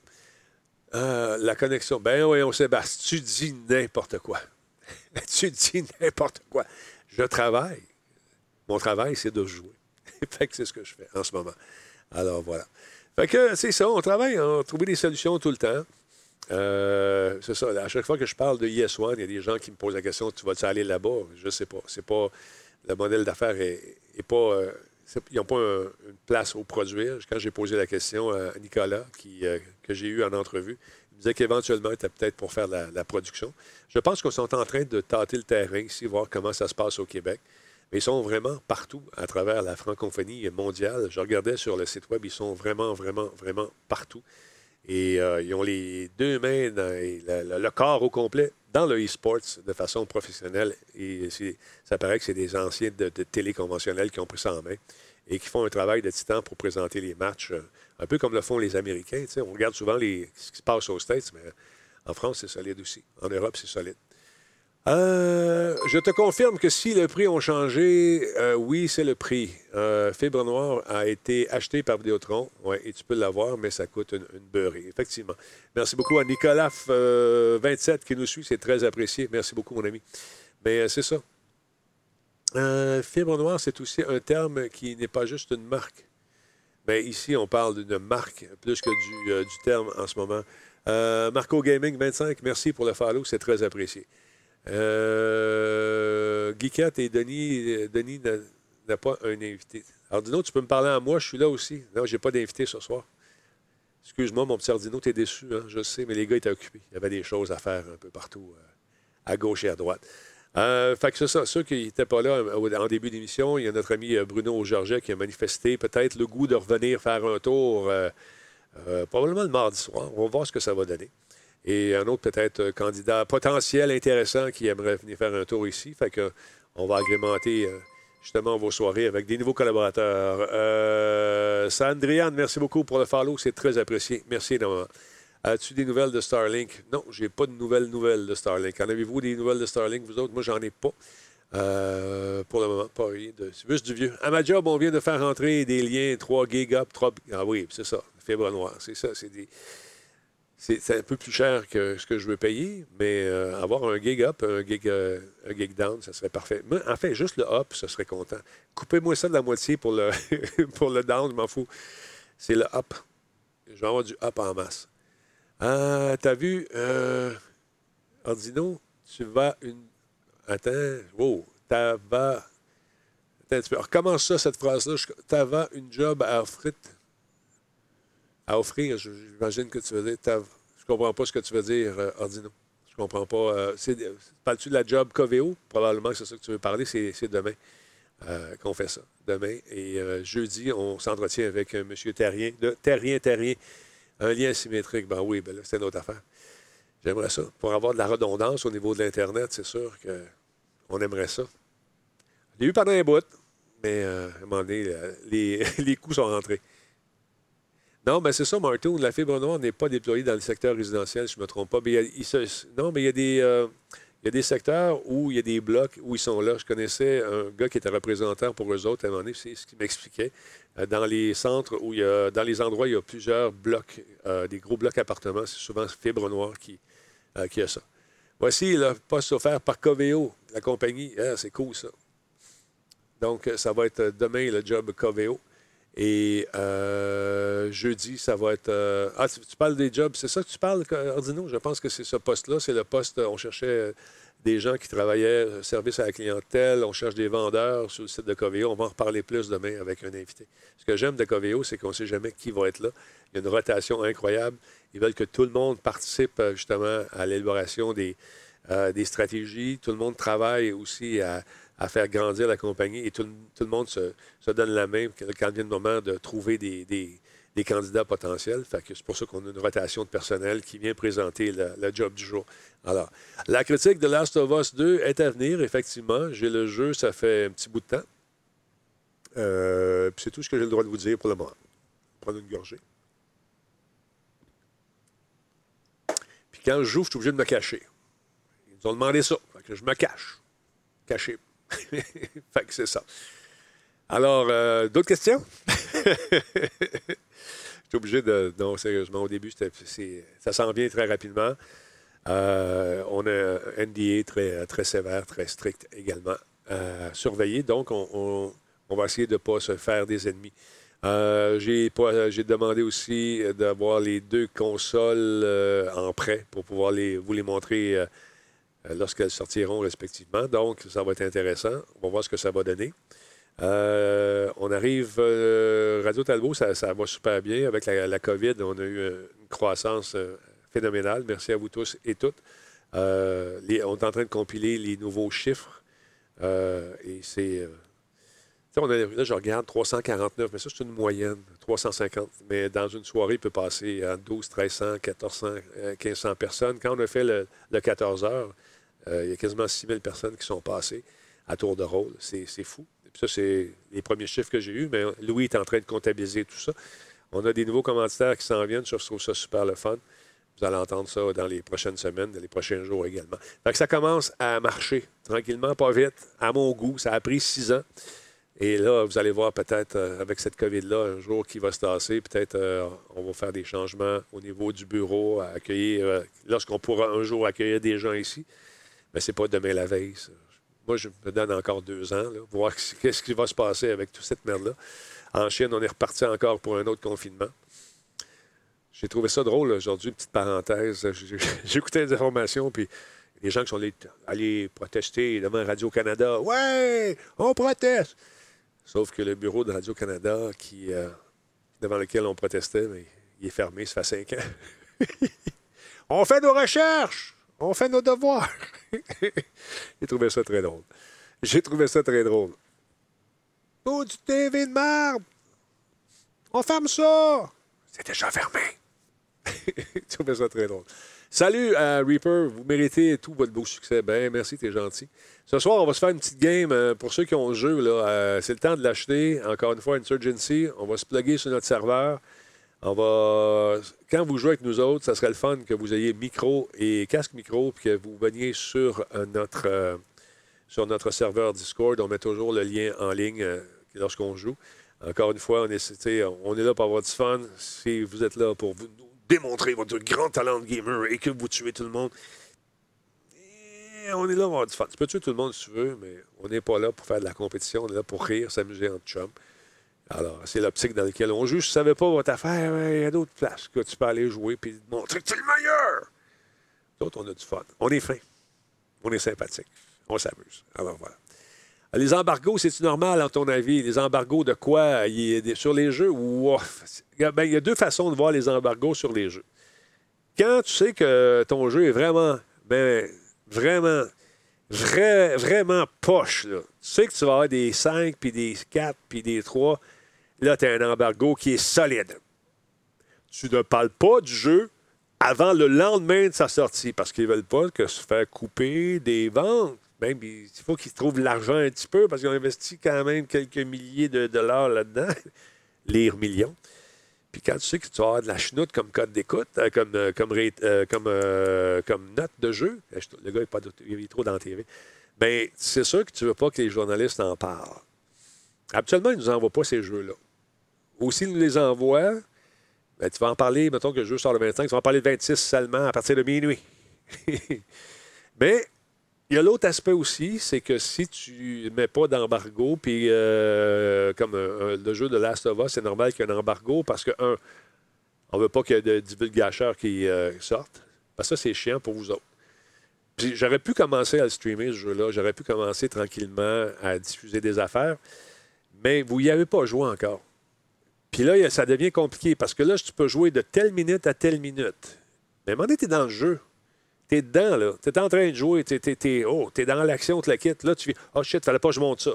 Euh, la connexion. Ben oui, on Sébastien, tu dis n'importe quoi. *laughs* tu dis n'importe quoi. Je travaille. Mon travail, c'est de jouer. *laughs* fait c'est ce que je fais en ce moment. Alors voilà. Fait que c'est ça, on travaille, on trouve des solutions tout le temps. Euh, c'est ça. À chaque fois que je parle de Yes One, il y a des gens qui me posent la question Tu vas-tu aller là-bas? Je ne sais pas. C'est pas. Le modèle d'affaires est, pas. Euh, ils n'ont pas une place au produire. Quand j'ai posé la question à Nicolas, euh, que j'ai eu en entrevue, il me disait qu'éventuellement, était peut-être pour faire la, la production. Je pense qu'ils sont en train de tâter le terrain ici, voir comment ça se passe au Québec. Mais ils sont vraiment partout à travers la francophonie mondiale. Je regardais sur le site web, ils sont vraiment, vraiment, vraiment partout. Et euh, ils ont les deux mains, dans, le, corps au complet dans le e-sports de façon professionnelle. Et ça paraît que c'est des anciens de, télé conventionnels qui ont pris ça en main et qui font un travail de titan pour présenter les matchs, euh, un peu comme le font les Américains. On regarde souvent ce qui se passe aux States, mais en France, c'est solide aussi. En Europe, c'est solide. Euh, je te confirme que si le prix ont changé, euh, oui, c'est le prix. Fibre Noire a été acheté par Vidéotron, ouais, et tu peux l'avoir, mais ça coûte une, beurrée, effectivement. Merci beaucoup à Nicolas27 qui nous suit, c'est très apprécié. Merci beaucoup, mon ami. Mais c'est ça. fibre noire, c'est aussi un terme qui n'est pas juste une marque. Mais ici, on parle d'une marque plus que du, du, terme en ce moment. Marco Gaming 25, merci pour le follow, c'est très apprécié. Euh, et Denis, Denis n'a pas un invité. Alors, Dino, tu peux me parler à moi, je suis là aussi. Non, je n'ai pas d'invité ce soir. Excuse-moi, mon petit Ardino, tu es déçu, hein, je sais, mais les gars étaient occupés. Il y avait des choses à faire un peu partout, à gauche et à droite. Euh, fait que c'est ça. Ceux qui n'étaient pas là euh, en début d'émission, il y a notre ami euh, Bruno Georget qui a manifesté peut-être le goût de revenir faire un tour, euh, euh, probablement le mardi soir. On va voir ce que ça va donner. Et un autre peut-être candidat potentiel intéressant qui aimerait venir faire un tour ici. Fait que on va agrémenter euh, justement vos soirées avec des nouveaux collaborateurs. Euh, Sandriane, merci beaucoup pour le follow. C'est très apprécié. Merci énormément. As-tu des nouvelles de Starlink? Non, j'ai pas de nouvelles nouvelles de Starlink. En avez-vous des nouvelles de Starlink, vous autres? Moi, j'en ai pas. Euh, pour le moment, pas rien. de- C'est juste du vieux. À ma job, on vient de faire entrer des liens 3 gig up, 3... Ah oui, c'est ça, fibre noire. C'est ça, c'est des... C'est un peu plus cher que ce que je veux payer, mais euh, avoir un gig up, un gig, euh, un gig down, ça serait parfait. En fait, juste le up, ça serait content. Coupez-moi ça de la moitié pour le, *laughs* pour le down, je m'en fous. C'est le up. Je vais avoir du up en masse. Ah, t'as vu, euh, Ordino, tu vas une. Attends, wow, t'as vas. Attends un petit peu. Recommence ça, cette phrase-là. T'as vas une job à offrir. À offrir, j'imagine que tu veux dire. Je comprends pas ce que tu veux dire, euh, Ordino. Je comprends pas. euh, Parles-tu de la job Coveo? Probablement que c'est ça que tu veux parler. C'est demain euh, qu'on fait ça. Demain. Et jeudi, on s'entretient avec M. Terrien, de Terrien Terrien. Un lien symétrique, ben oui, ben là, c'est une autre affaire. J'aimerais ça. Pour avoir de la redondance au niveau de l'Internet, c'est sûr qu'on aimerait ça. Je l'ai eu pendant un bout, mais à un moment donné, les, *laughs* les coûts sont rentrés. Non, mais c'est ça, Martin. La fibre noire n'est pas déployée dans le secteur résidentiel, je ne me trompe pas. Non, mais il y, a des, euh, il y a des secteurs où il y a des blocs où ils sont là. Je connaissais un gars qui était représentant pour eux autres à un moment donné, c'est ce qu'il m'expliquait. Euh, Dans les centres où il y a, dans les endroits où il y a plusieurs blocs, euh, des gros blocs appartements, c'est souvent Fibre Noire qui, qui a ça. Voici le poste offert par Coveo, la compagnie. Ah, c'est cool ça. Donc, ça va être demain le job Coveo. Et euh, jeudi, ça va être. euh, Ah, tu, parles des jobs, c'est ça que tu parles, Ordino? Je pense que c'est ce poste-là. C'est le poste. On cherchait euh, des gens qui travaillaient euh, service à la clientèle. On cherche des vendeurs sur le site de Coveo. On va en reparler plus demain avec un invité. Ce que j'aime de Coveo, c'est qu'on ne sait jamais qui va être là. Il y a une rotation incroyable. Ils veulent que tout le monde participe euh, justement à l'élaboration des, euh, des stratégies. Tout le monde travaille aussi à, à faire grandir la compagnie et tout, le- monde se, donne la main quand vient le moment de trouver des, candidats potentiels. C'est pour ça qu'on a une rotation de personnel qui vient présenter le, job du jour. Alors, la critique de Last of Us 2 est à venir, effectivement. J'ai le jeu, ça fait un petit bout de temps. Euh, c'est tout ce que j'ai le droit de vous dire pour le moment. Prendre une gorgée. Puis quand je joue, je suis obligé de me cacher. Ils ont demandé ça. Je me cache. Caché. *laughs* fait que c'est ça. Alors, euh, d'autres questions? *laughs* Je suis obligé de. Non, sérieusement, au début, ça s'en vient très rapidement. Euh, on a un NDA très, très sévère, très strict également à surveiller. Donc, on, va essayer de ne pas se faire des ennemis. Euh, j'ai, demandé aussi d'avoir les deux consoles euh, en prêt pour pouvoir les, vous les montrer euh, euh, lorsqu'elles sortiront respectivement. Donc, ça va être intéressant. On va voir ce que ça va donner. Euh, on arrive, euh, Radio Talbot, ça, va super bien. Avec la, COVID, on a eu euh, une croissance euh, phénoménale. Merci à vous tous et toutes. Euh, on est en train de compiler les nouveaux chiffres. Euh, et c'est. euh, on a- là, je regarde 349, mais ça, c'est une moyenne. 350. Mais dans une soirée, il peut passer à 12, 1300, 1400, euh, 1500 personnes. Quand on a fait le, le 14 heures, euh, il y a quasiment 6000 personnes qui sont passées à tour de rôle. C'est fou. Et puis ça, c'est les premiers chiffres que j'ai eus, mais Louis est en train de comptabiliser tout ça. On a des nouveaux commanditaires qui s'en viennent. Je trouve ça super le fun. Vous allez entendre ça dans les prochaines semaines, dans les prochains jours également. Que ça commence à marcher tranquillement, pas vite, à mon goût. Ça a pris six ans. Et là, vous allez voir peut-être euh, avec cette COVID-là, un jour qui va se tasser, peut-être euh, on va faire des changements au niveau du bureau, à accueillir, lorsqu'on pourra un jour accueillir des gens ici. Mais c'est pas demain la veille. Moi, je me donne encore deux ans, là, voir *laughs* qu'est-ce qui va se passer avec toute cette merde-là. En Chine, on est reparti encore pour un autre confinement. J'ai trouvé ça drôle aujourd'hui, petite parenthèse. *laughs* J'écoutais des informations, puis les gens qui sont allés, protester devant Radio-Canada. Ouais, on proteste! Sauf que le bureau de Radio-Canada, euh, devant lequel on protestait, il est fermé, ça fait cinq ans. *laughs* on fait nos recherches! On fait nos devoirs. *laughs* J'ai trouvé ça très drôle. J'ai trouvé ça très drôle. Oh, du TV de merde! On ferme ça! C'est déjà fermé. *laughs* J'ai trouvé ça très drôle. Salut à Reaper, vous méritez tout votre beau succès. Ben, merci, t'es gentil. Ce soir, on va se faire une petite game euh, pour ceux qui ont le jeu. Là, euh, c'est le temps de l'acheter. Encore une fois, Insurgency. On va se plugger sur notre serveur. On va. Quand vous jouez avec nous autres, ça serait le fun que vous ayez micro et casque micro, puis que vous veniez sur euh, notre, euh, sur notre serveur Discord. On met toujours le lien en ligne euh, lorsqu'on joue. Encore une fois, on est, là pour avoir du fun. Si vous êtes là pour vous démontrer votre grand talent de gamer et que vous tuez tout le monde, eh, on est là pour avoir du fun. Tu peux tuer tout le monde si tu veux, mais on n'est pas là pour faire de la compétition. On est là pour rire, s'amuser entre chums. Alors, c'est l'optique dans laquelle on joue. Je ne savais pas votre affaire, il y a d'autres places que tu peux aller jouer et montrer que tu es le meilleur. D'autres, on a du fun. On est fin. On est sympathique. On s'amuse. Alors, voilà. Les embargos, c'est-tu normal, à ton avis? Les embargos de quoi? Sur les jeux? Ben, il y a deux façons de voir les embargos sur les jeux. Quand tu sais que ton jeu est vraiment, ben, vraiment, vrai, vraiment poche, tu sais que tu vas avoir des 5, puis des 4, puis des 3, là, tu as un embargo qui est solide. Tu ne parles pas du jeu avant le lendemain de sa sortie parce qu'ils ne veulent pas que se faire couper des ventes. Même, il faut qu'ils trouvent l'argent un petit peu parce qu'ils ont investi quand même quelques milliers de dollars là-dedans. *laughs* Lire millions. Puis quand tu sais que tu vas avoir de la chenoute comme code d'écoute, euh, comme, euh, euh, comme, note de jeu, je- le gars n'est pas il est trop dans la TV, bien, c'est sûr que tu ne veux pas que les journalistes en parlent. Habituellement, ils ne nous envoient pas ces jeux-là. Ou s'ils nous les envoient, ben, tu vas en parler, mettons que le jeu sort le 25, tu vas en parler le 26 seulement à partir de minuit. *laughs* Mais il y a l'autre aspect aussi, c'est que si tu ne mets pas d'embargo, puis euh, comme euh, le jeu de Last of Us, c'est normal qu'il y ait un embargo parce que, un, on ne veut pas qu'il y ait de divulgateurs qui euh, sortent. Parce que ça, c'est chiant pour vous autres. J'aurais pu commencer à le streamer, ce jeu-là. J'aurais pu commencer tranquillement à diffuser des affaires. Mais vous n'y avez pas joué encore. Puis là, ça devient compliqué parce que là, tu peux jouer de telle minute à telle minute. Mais à un moment donné, tu es dans le jeu. Tu es dedans, là. Tu es en train de jouer. Tu es, oh, dans l'action, tu la quittes. Là, tu fais Oh shit, fallait pas que je monte ça.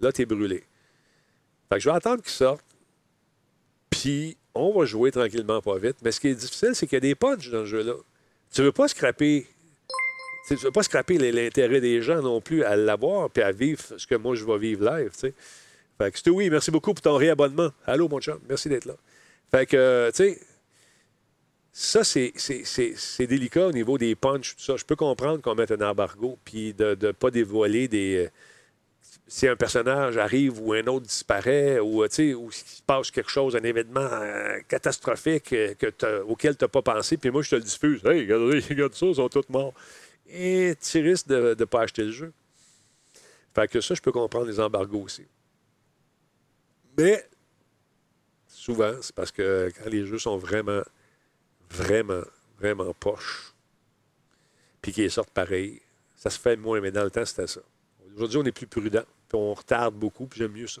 Là, tu es brûlé. Fait que je vais attendre qu'il sorte. Puis, on va jouer tranquillement, pas vite. Mais ce qui est difficile, c'est qu'il y a des punchs dans le jeu-là. Tu veux pas scraper. Tu ne veux pas scraper l'intérêt des gens non plus à l'avoir puis à vivre ce que moi je vais vivre live. sais. Fait que Stewie, merci beaucoup pour ton réabonnement. Allô, mon chum, merci d'être là. Fait que, euh, tu sais, ça, c'est- délicat au niveau des punchs, tout ça. Je peux comprendre qu'on mette un embargo, puis de ne pas dévoiler des. euh, Si un personnage arrive ou un autre disparaît, ou euh, ou se passe quelque chose, un événement catastrophique que t'as- auquel tu n'as pas pensé, puis moi, je te le diffuse. Hey, *laughs* regarde ça, ils sont tous morts. Et tu risques de ne pas acheter le jeu. Fait que ça, je peux comprendre les embargos aussi. Mais souvent, c'est parce que quand les jeux sont vraiment, vraiment, vraiment poches, puis qu'ils sortent pareil, ça se fait moins, mais dans le temps, c'était ça. Aujourd'hui, on est plus prudent, puis on retarde beaucoup, puis j'aime mieux ça.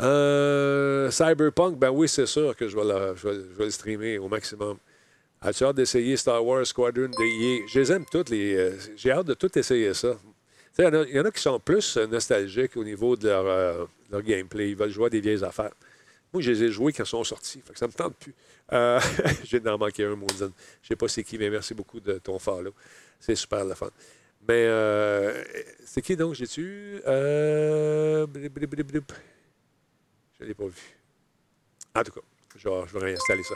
Euh, Cyberpunk, ben oui, c'est sûr que je vais, la- je vais- le streamer au maximum. As-tu hâte d'essayer Star Wars Squadron de? Je les aime toutes. Les, euh, j'ai hâte de tout essayer ça. Il y, en a- qui sont plus euh, nostalgiques au niveau de leur, gameplay. Ils veulent jouer à des vieilles affaires. Moi, je les ai joués quand ils sont sortis. Fait que ça me tente plus. Euh, *laughs* j'ai d'en manquer un, Maudine. Je sais pas c'est qui, mais merci beaucoup de ton follow. C'est super le fun. Mais euh, c'est qui donc j'ai tu euh. Je ne l'ai pas vu. En tout cas, je je vais réinstaller ça.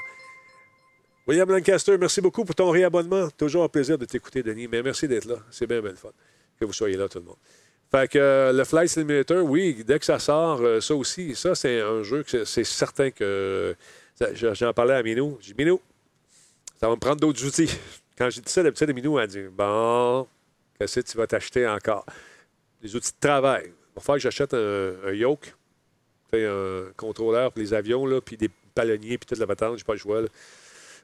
William Lancaster, merci beaucoup pour ton réabonnement. Toujours un plaisir de t'écouter, Denis. Mais merci d'être là. C'est bien, bien le fun que vous soyez là, tout le monde. Fait que euh, le Flight Simulator, oui, dès que ça sort, euh, ça aussi, ça, c'est un jeu que c'est- certain que. J'en parlais à Minou. J'ai dit, Minou, ça va me prendre d'autres outils. *laughs* Quand j'ai dit ça, d'habitude, Minou a dit, bon, qu'est-ce que tu vas t'acheter encore? Des outils de travail. Il va que j'achète un, yoke, un contrôleur pour les avions, là, puis des palonniers, puis toute la patente, j'ai pas le choix.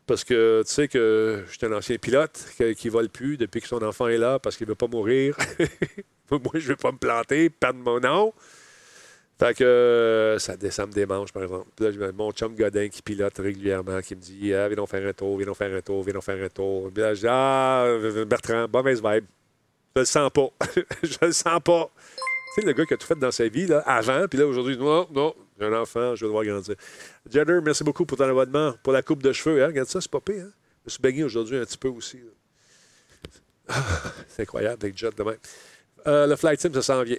Parce que tu sais que je suis un ancien pilote qui ne vole plus depuis que son enfant est là parce qu'il veut pas mourir. *laughs* *laughs* Moi, je ne veux pas me planter, perdre mon nom. Fait que euh, ça, ça me démange, par exemple. Puis là, mon chum Godin qui pilote régulièrement, qui me dit ah, Viens donc faire un tour, viens donc faire un tour, viens donc faire un tour. Puis là, je dis Ah, Bertrand, mauvaise vibe. Je le sens pas. *laughs* je le sens pas. Tu sais, le gars qui a tout fait dans sa vie, là, avant, puis là, aujourd'hui, non, non, j'ai un enfant, je vais devoir grandir. Jedder, merci beaucoup pour ton abonnement, pour la coupe de cheveux. Hein? Regarde ça, c'est pas pire. Hein? Je me suis baigné aujourd'hui un petit peu aussi. Ah, c'est incroyable avec Jet demain. Euh, le flight sim, ça s'en vient.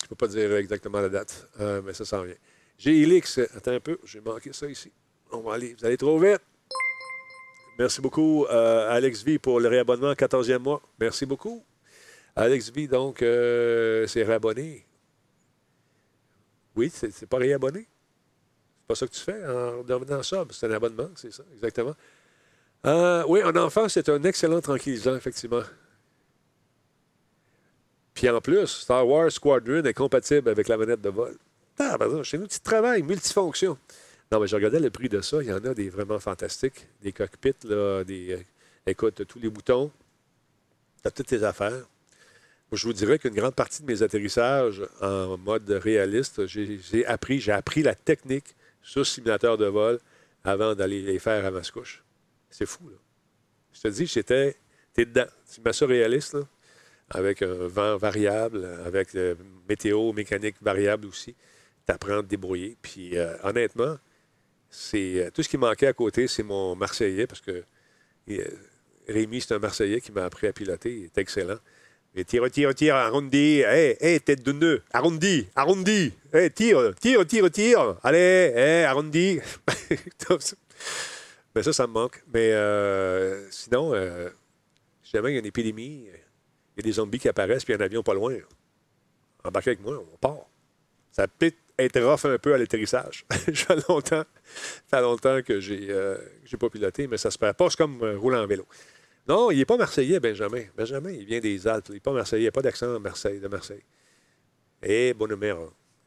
Je ne peux pas dire exactement la date, euh, mais ça s'en vient. J'ai Elix. Attends un peu, j'ai manqué ça ici. On va aller. Vous allez trop vite. Merci beaucoup, euh, Alex V, pour le réabonnement 14e mois. Merci beaucoup. Alex V, donc, c'est réabonné. Oui, c'est pas réabonné. C'est pas ça que tu fais en devenant sub. C'est un abonnement, c'est ça, exactement. Oui, un enfant, c'est un excellent tranquillisant, effectivement. Puis en plus, Star Wars Squadron est compatible avec la manette de vol. Ah, ben, chez nous, petit travail, multifonction. Non, mais je regardais le prix de ça. Il y en a des vraiment fantastiques. Des cockpits, là, des. euh, écoute, t'as tous les boutons. Tu as toutes tes affaires. Moi, je vous dirais qu'une grande partie de mes atterrissages en mode réaliste, j'ai appris, j'ai appris la technique sur simulateur de vol avant d'aller les faire à Mascouche. C'est fou, là. Je te dis, j'étais. T'es dedans. Tu mets ça réaliste, là, avec un vent variable, avec euh, météo, mécanique variable aussi. Tu apprends à te débrouiller. Puis, euh, honnêtement, c'est euh, tout ce qui manquait à côté, c'est mon Marseillais, parce que euh, Rémi, c'est un Marseillais qui m'a appris à piloter. Il est excellent. Et tire, tire, tire, arrondi. Hé, hé, tête de nœud. Arrondi, arrondi. Hé, tire, tire, tire, tire. Allez, hé, arrondi. *laughs* Mais ça, ça me manque. Mais euh, sinon, euh, si jamais il y a une épidémie, il y a des zombies qui apparaissent, puis un avion pas loin. Embarquez avec moi, on part. Ça peut être rough un peu à l'atterrissage. *laughs* Ça fait longtemps, fait longtemps que j'ai euh, j'ai pas piloté, mais ça se passe comme euh, rouler en vélo. Non, il n'est pas Marseillais, Benjamin. Benjamin, il vient des Alpes. Il n'est pas Marseillais. Il n'y a pas d'accent de Marseille. Eh, bonne mère,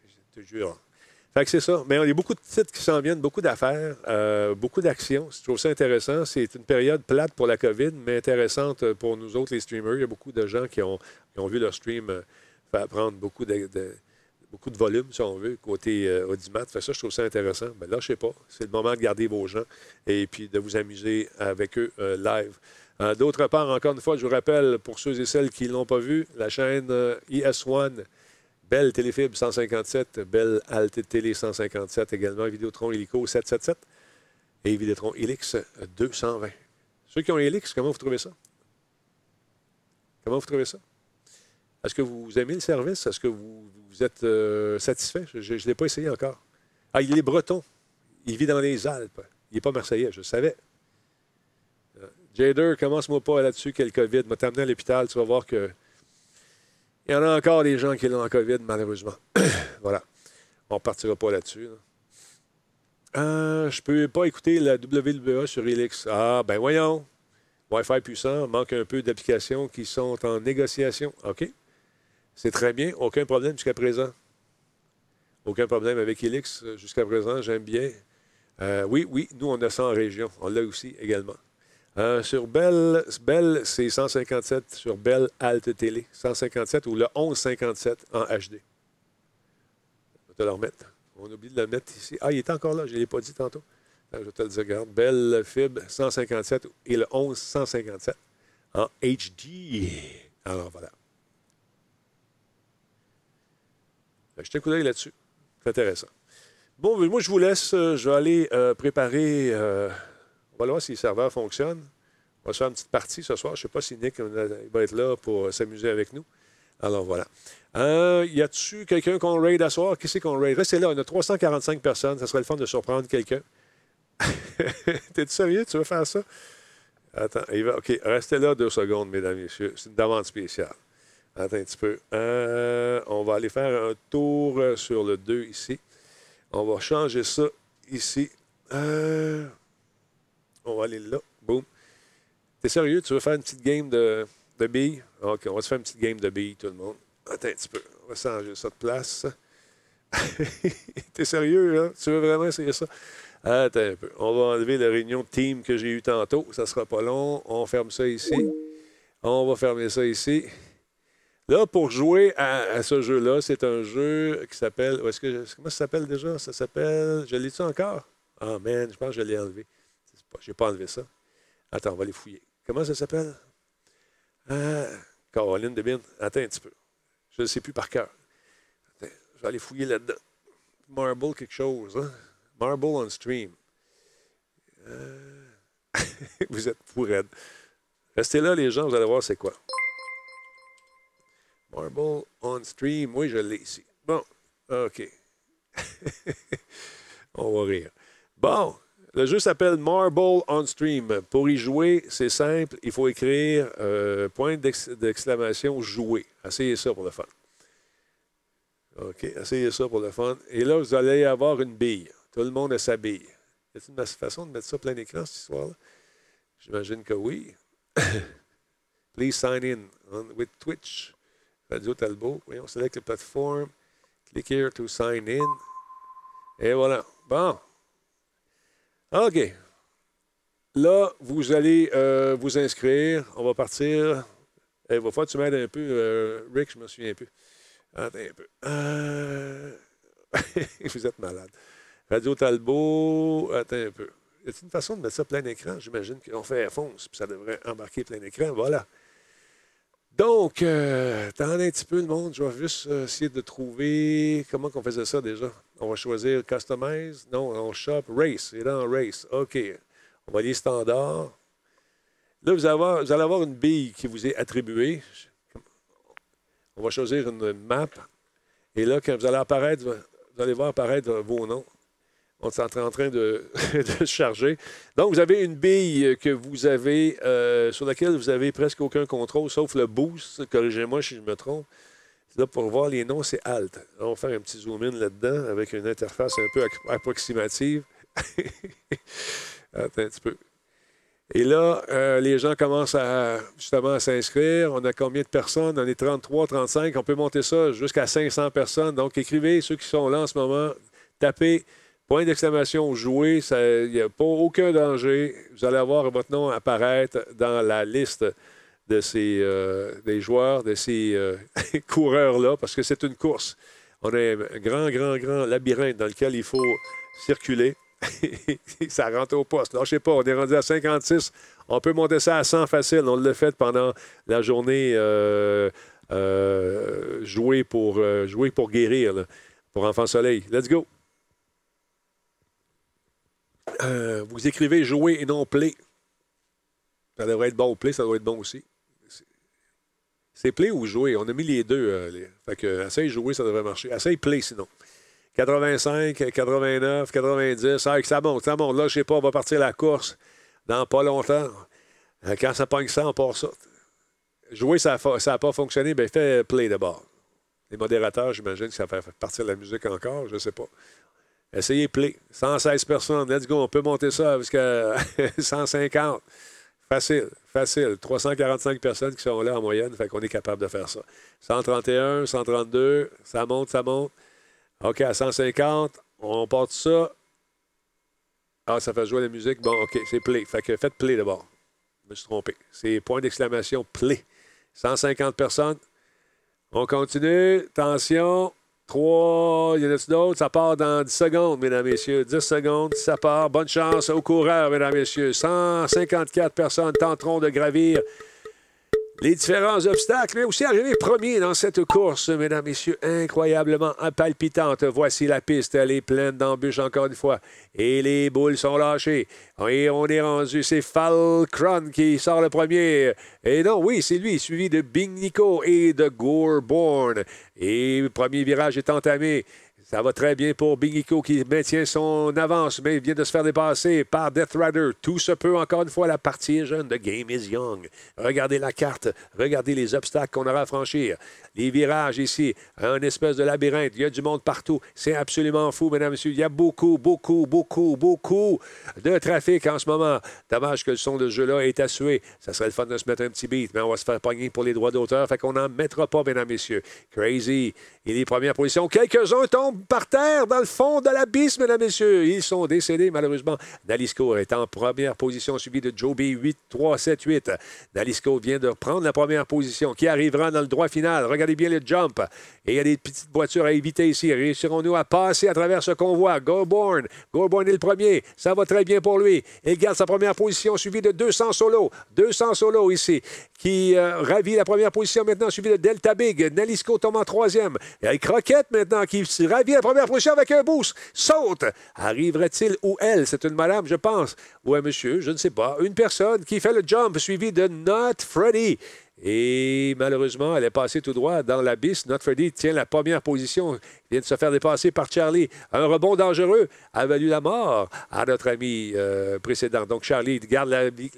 je te jure. C'est ça. Mais il y a beaucoup de titres qui s'en viennent, beaucoup d'affaires, euh, beaucoup d'actions. Je trouve ça intéressant. C'est une période plate pour la COVID, mais intéressante pour nous autres, les streamers. Il y a beaucoup de gens qui ont, qui ont vu leur stream euh, prendre beaucoup de, beaucoup de volume, si on veut, côté euh, audimat. Fait ça, je trouve ça intéressant. Mais là, je sais pas. C'est le moment de garder vos gens et puis de vous amuser avec eux euh, live. Euh, D'autre part, encore une fois, je vous rappelle, pour ceux et celles qui ne l'ont pas vu, la chaîne euh, IS1, Belle Téléfibre 157, Belle Alte Télé 157 également, Vidéotron Helico 777 et Vidéotron Helix 220. Ceux qui ont Helix, comment vous trouvez ça? Comment vous trouvez ça? Est-ce que vous aimez le service? Est-ce que vous, êtes euh, satisfait? Je ne l'ai pas essayé encore. Ah, il est breton. Il vit dans les Alpes. Il n'est pas marseillais, je le savais. Euh, Jader, commence-moi pas là-dessus quel COVID. m'a t'amené à l'hôpital, tu vas voir que il y en a encore des gens qui l'ont en COVID, malheureusement. *clears throat* voilà. On ne partira pas là-dessus. là. Euh, je peux pas écouter la WWE sur Helix. Ah, ben voyons. Wi-Fi puissant, manque un peu d'applications qui sont en négociation. OK. C'est très bien. Aucun problème jusqu'à présent. Aucun problème avec Helix euh, jusqu'à présent. J'aime bien. Euh, oui, oui, nous, on a ça en région. On l'a aussi également. Euh, sur Bell, c'est 157 sur Bell Alte Télé. 157 ou le 1157 en HD. Je vais te le remettre. On oublie de le mettre ici. Ah, il est encore là, je ne l'ai pas dit tantôt. Je te le dire, regarde. Bell Fib 157 et le 1157 en HD. Alors voilà. Que Je un coup d'œil là-dessus. C'est intéressant. Bon, mais moi, je vous laisse. euh, Je vais aller euh, préparer. On va voir si les serveurs fonctionnent. On va se faire une petite partie ce soir. Je ne sais pas si Nick va être là pour s'amuser avec nous. Alors voilà. Euh, y a-tu quelqu'un qu'on raid à soir? Qui c'est qu'on raid? Restez là, on a 345 personnes. Ça serait le fun de surprendre quelqu'un. *laughs* T'es-tu sérieux? Tu veux faire ça? Attends, il va- OK, restez là deux secondes, mesdames et messieurs. C'est une demande spéciale. Attends un petit peu. Euh, on va aller faire un tour euh, sur le 2 ici. On va changer ça ici. On va aller là. Boum. T'es sérieux? Tu veux faire une petite game de, de billes? OK, on va se faire une petite game de billes, tout le monde. Attends un petit peu. On va changer ça de place. *laughs* T'es sérieux? Tu veux vraiment essayer ça? Attends un peu. On va enlever la réunion de team que j'ai eue tantôt. Ça sera pas long. On ferme ça ici. On va fermer ça ici. Là, pour jouer à, ce jeu-là, c'est un jeu qui s'appelle. Est-ce que, comment ça s'appelle déjà? Ça s'appelle. Je l'ai-tu encore? Ah, man, je pense que je l'ai enlevé. Je n'ai pas enlevé ça. Attends, on va les fouiller. Comment ça s'appelle? Ah, Caroline Debine. Attends un petit peu. Je ne sais plus par cœur. Attends, je vais aller fouiller là-dedans. Marble quelque chose. Hein? Marble on stream. Euh, *laughs* vous êtes fou raide. Restez là, les gens, vous allez voir c'est quoi. Marble on stream. Oui, je l'ai ici. Bon, OK. *laughs* On va rire. Bon, le jeu s'appelle Marble on Stream. Pour y jouer, c'est simple. Il faut écrire euh, point d'ex- d'exclamation jouer. Essayez ça pour le fun. OK, essayez ça pour le fun. Et là, vous allez avoir une bille. Tout le monde a sa bille. Y a-t-il une façon de mettre ça plein écran, cette histoire-là? J'imagine que oui. *coughs* Please sign in on- with Twitch. Radio Talbot. Voyons, select the platform. Click here to sign in. Et voilà. Bon. OK. Là, vous allez euh, vous inscrire. On va partir. Il va falloir que tu m'aides un peu, euh, Rick, je me souviens plus. Attends un peu. Euh, *laughs* vous êtes malade. Radio Talbot, attends un peu. Y a une façon de mettre ça plein écran? J'imagine qu'on fait fonce, puis ça devrait embarquer plein écran. Voilà. Donc, euh, attendez un petit peu le monde. Je vais juste euh, essayer de trouver comment on faisait ça déjà. On va choisir Customize. Non, on shop Race. Et là, en Race. OK. On va aller standard. Là, vous vous allez avoir une bille qui vous est attribuée. On va choisir une map. Et là, quand vous allez apparaître, vous allez voir apparaître vos noms. On est en train de, *laughs* de charger. Donc, vous avez une bille que vous avez, euh, sur laquelle vous avez presque aucun contrôle, sauf le boost. Corrigez-moi si je me trompe. Là, pour voir les noms, c'est Alt. On va faire un petit zoom-in là-dedans avec une interface un peu approximative. *laughs* Attends un petit peu. Et là, euh, les gens commencent à, justement à s'inscrire. On a combien de personnes? On est 33, 35. On peut monter ça jusqu'à 500 personnes. Donc, écrivez ceux qui sont là en ce moment. Tapez point d'exclamation. Ça- Il n'y a pas aucun danger. Vous allez avoir votre nom apparaître dans la liste de ces, euh, des joueurs, de ces euh, *laughs* coureurs-là, parce que c'est une course. On a un grand, grand, grand labyrinthe dans lequel il faut circuler. *laughs* ça rentre au poste. Là, je sais pas, on est rendu à 56. On peut monter ça à 100 facile. On l'a fait pendant la journée euh, jouer, pour, guérir, pour Enfant Soleil. Let's go. Euh, vous écrivez jouer et non play. Ça devrait être bon. Play, ça doit être bon aussi. C'est- play ou jouer? On a mis les deux. euh, Fait que, essaye jouer, ça devrait marcher. Essaye play sinon. 85, 89, 90. Ah, ça monte, ça monte. Là, je sais pas, on va partir la course dans pas longtemps. Euh, Quand ça pogne ça, on part ça. Jouer, ça n'a pas fonctionné, bien, fais play d'abord. Les modérateurs, j'imagine que ça fait partir la musique encore, je ne sais pas. Essayez play. 116 personnes, let's go. On peut monter ça jusqu'à *laughs* 150. Facile, facile. 345 personnes qui sont là en moyenne, fait qu'on est capable de faire ça. 131, 132, ça monte, ça monte. OK, à 150, on part de ça. Ah, ça fait jouer la musique. Bon, OK, c'est play. Fait que faites play d'abord. Je me suis trompé. C'est point d'exclamation play. 150 personnes. On continue. Attention. 3. Y en a-t-il d'autres? Ça part dans 10 secondes, mesdames, messieurs. 10 secondes, ça part. Bonne chance aux coureurs, mesdames, messieurs. 154 personnes tenteront de gravir les différents obstacles, mais aussi arriver premier dans cette course, mesdames, messieurs, incroyablement palpitante. Voici la piste, elle est pleine d'embûches encore une fois. Et les boules sont lâchées. Et on est rendu, c'est Falcron qui sort le premier. Et non, oui, c'est lui, suivi de Bing Nico et de Goreborn. Et le premier virage est entamé. Ça va très bien pour Bingico qui maintient son avance, mais il vient de se faire dépasser par Death Rider. Tout se peut encore une fois. La partie est jeune. The game is young. Regardez la carte. Regardez les obstacles qu'on aura à franchir. Les virages ici. Un espèce de labyrinthe. Il y a du monde partout. C'est absolument fou, mesdames et messieurs. Il y a beaucoup, beaucoup, beaucoup, beaucoup de trafic en ce moment. Dommage que le son de ce jeu-là est assuré. Ça serait le fun de se mettre un petit beat, mais on va se faire pogner pour les droits d'auteur. Fait qu'on n'en mettra pas, mesdames et messieurs. Crazy. Il est première position. Quelques-uns tombent par terre dans le fond de l'abysse, mesdames et messieurs. Ils sont décédés, malheureusement. Nalisco est en première position, suivi de Joe B. 8, 3, 7, 8. Nalisco vient de prendre la première position, qui arrivera dans le droit final. Regardez bien le jump. Et il y a des petites voitures à éviter ici. Réussirons-nous à passer à travers ce convoi? Goborn. Goborn est le premier. Ça va très bien pour lui. Il garde sa première position, suivi de 200 solos. 200 solos ici, qui euh, ravit la première position maintenant, suivi de Delta Big. Nalisco tombe en troisième. A Croquette maintenant qui ravit la première position avec un boost. Saute. Arriverait-il ou elle? C'est une madame, je pense. Ou un monsieur, je ne sais pas. Une personne qui fait le jump, suivi de Not Freddy. Et malheureusement, elle est passée tout droit dans l'abysse. Notre Freddy tient la première position. Vient de se faire dépasser par Charlie. Un rebond dangereux a valu la mort à notre ami euh, précédent. Donc Charlie garde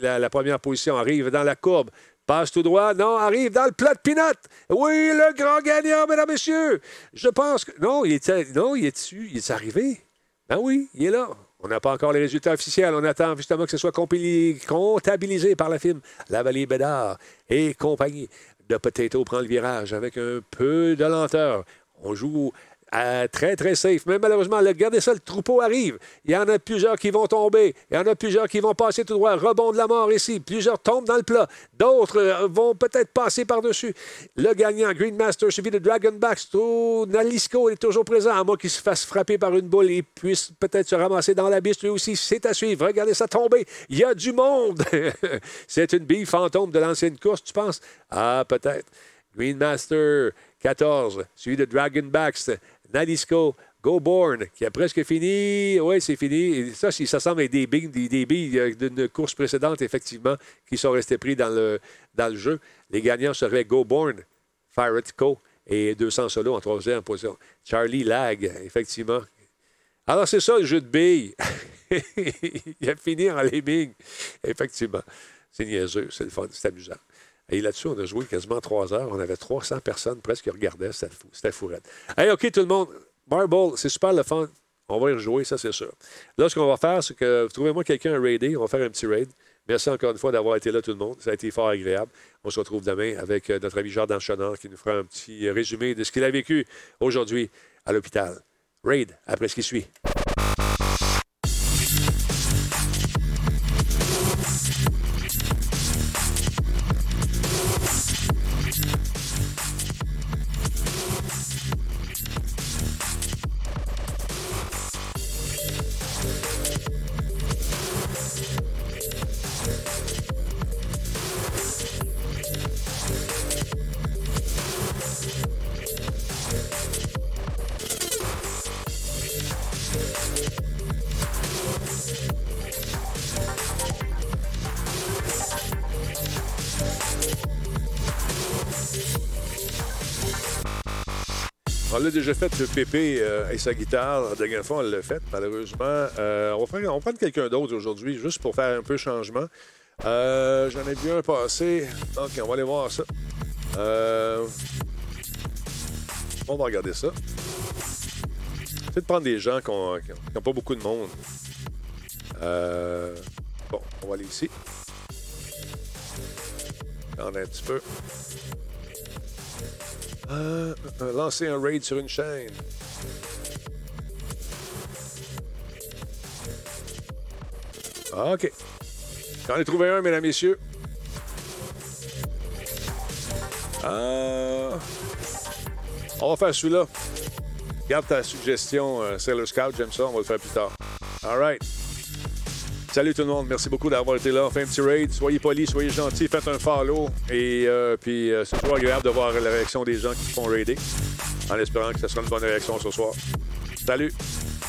la, première position, arrive dans la courbe. Passe tout droit. Non, arrive dans le plat de pinot. Oui, le grand gagnant, mesdames, messieurs. Je pense que. Non, il est, non, il est dessus. Il est arrivé? Ben oui, il est là. On n'a pas encore les résultats officiels. On attend justement que ce soit comptabilisé par la firme La Vallée Bédard et compagnie. De Potato prend le virage avec un peu de lenteur. On joue très, très safe. Mais malheureusement, regardez ça, le troupeau arrive. Il y en a plusieurs qui vont tomber. Il y en a plusieurs qui vont passer tout droit. Rebond de la mort ici. Plusieurs tombent dans le plat. D'autres euh, vont peut-être passer par-dessus. Le gagnant, Green Master, suivi de Dragonback. Nalisco est toujours présent, à moins qu'il se fasse frapper par une boule et puisse peut-être se ramasser dans la lui aussi. C'est à suivre. Regardez ça tomber. Il y a du monde. *laughs* C'est une bille fantôme de l'ancienne course, tu penses? Ah, peut-être. Green Master, 14, suivi de Dragonbacks. Nalisco, Go-Born, qui a presque fini. Oui, c'est fini. ça, ça semble être des billes, billes d'une course précédente, effectivement, qui sont restés pris dans le, jeu. Les gagnants seraient Go-Born, Fire Co. et 200 solos en troisième position. Charlie Lag, effectivement. Alors, c'est ça le jeu de billes. *laughs* Il a fini en lemming. Effectivement. C'est niaiseux, c'est le fun, c'est amusant. Et là-dessus, on a joué quasiment trois heures. On avait 300 personnes presque qui regardaient. C'était fou. C'était fourette. OK, tout le monde. Marble, c'est super le fun. On va y rejouer, ça, c'est sûr. Là, ce qu'on va faire, c'est que trouvez-moi quelqu'un à raider. On va faire un petit raid. Merci encore une fois d'avoir été là, tout le monde. Ça a été fort agréable. On se retrouve demain avec euh, notre ami Jordan Chonard qui nous fera un petit résumé de ce qu'il a vécu aujourd'hui à l'hôpital. Raid, après ce qui suit. Fait, le Pépé euh, et sa guitare. La dernière fois, on l'a fait, malheureusement. Euh, on, va on prendre quelqu'un d'autre aujourd'hui, juste pour faire un peu de changement. Euh, j'en ai vu un. Donc, on va aller voir ça. on va regarder ça. Peut-être prendre des gens qui n'ont pas beaucoup de monde. bon, on va aller ici. Attendez un petit peu. Euh, euh, lancer un raid sur une chaîne. OK. J'en ai trouvé un, mesdames, messieurs. Euh, on va faire celui-là. Garde ta suggestion, euh, Sailor Scout, j'aime ça, on va le faire plus tard. All right. Salut tout le monde, merci beaucoup d'avoir été là. Un petit raid. Soyez polis, soyez gentils, faites un follow. Et euh, puis, euh, c'est toujours agréable de voir la réaction des gens qui font raider. En espérant que ce sera une bonne réaction ce soir. Salut!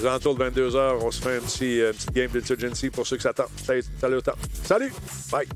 Aux alentours de 22h, on se fait un petit, euh, game d'Insurgency pour ceux qui s'attendent. Salut, salut, Salut! Bye!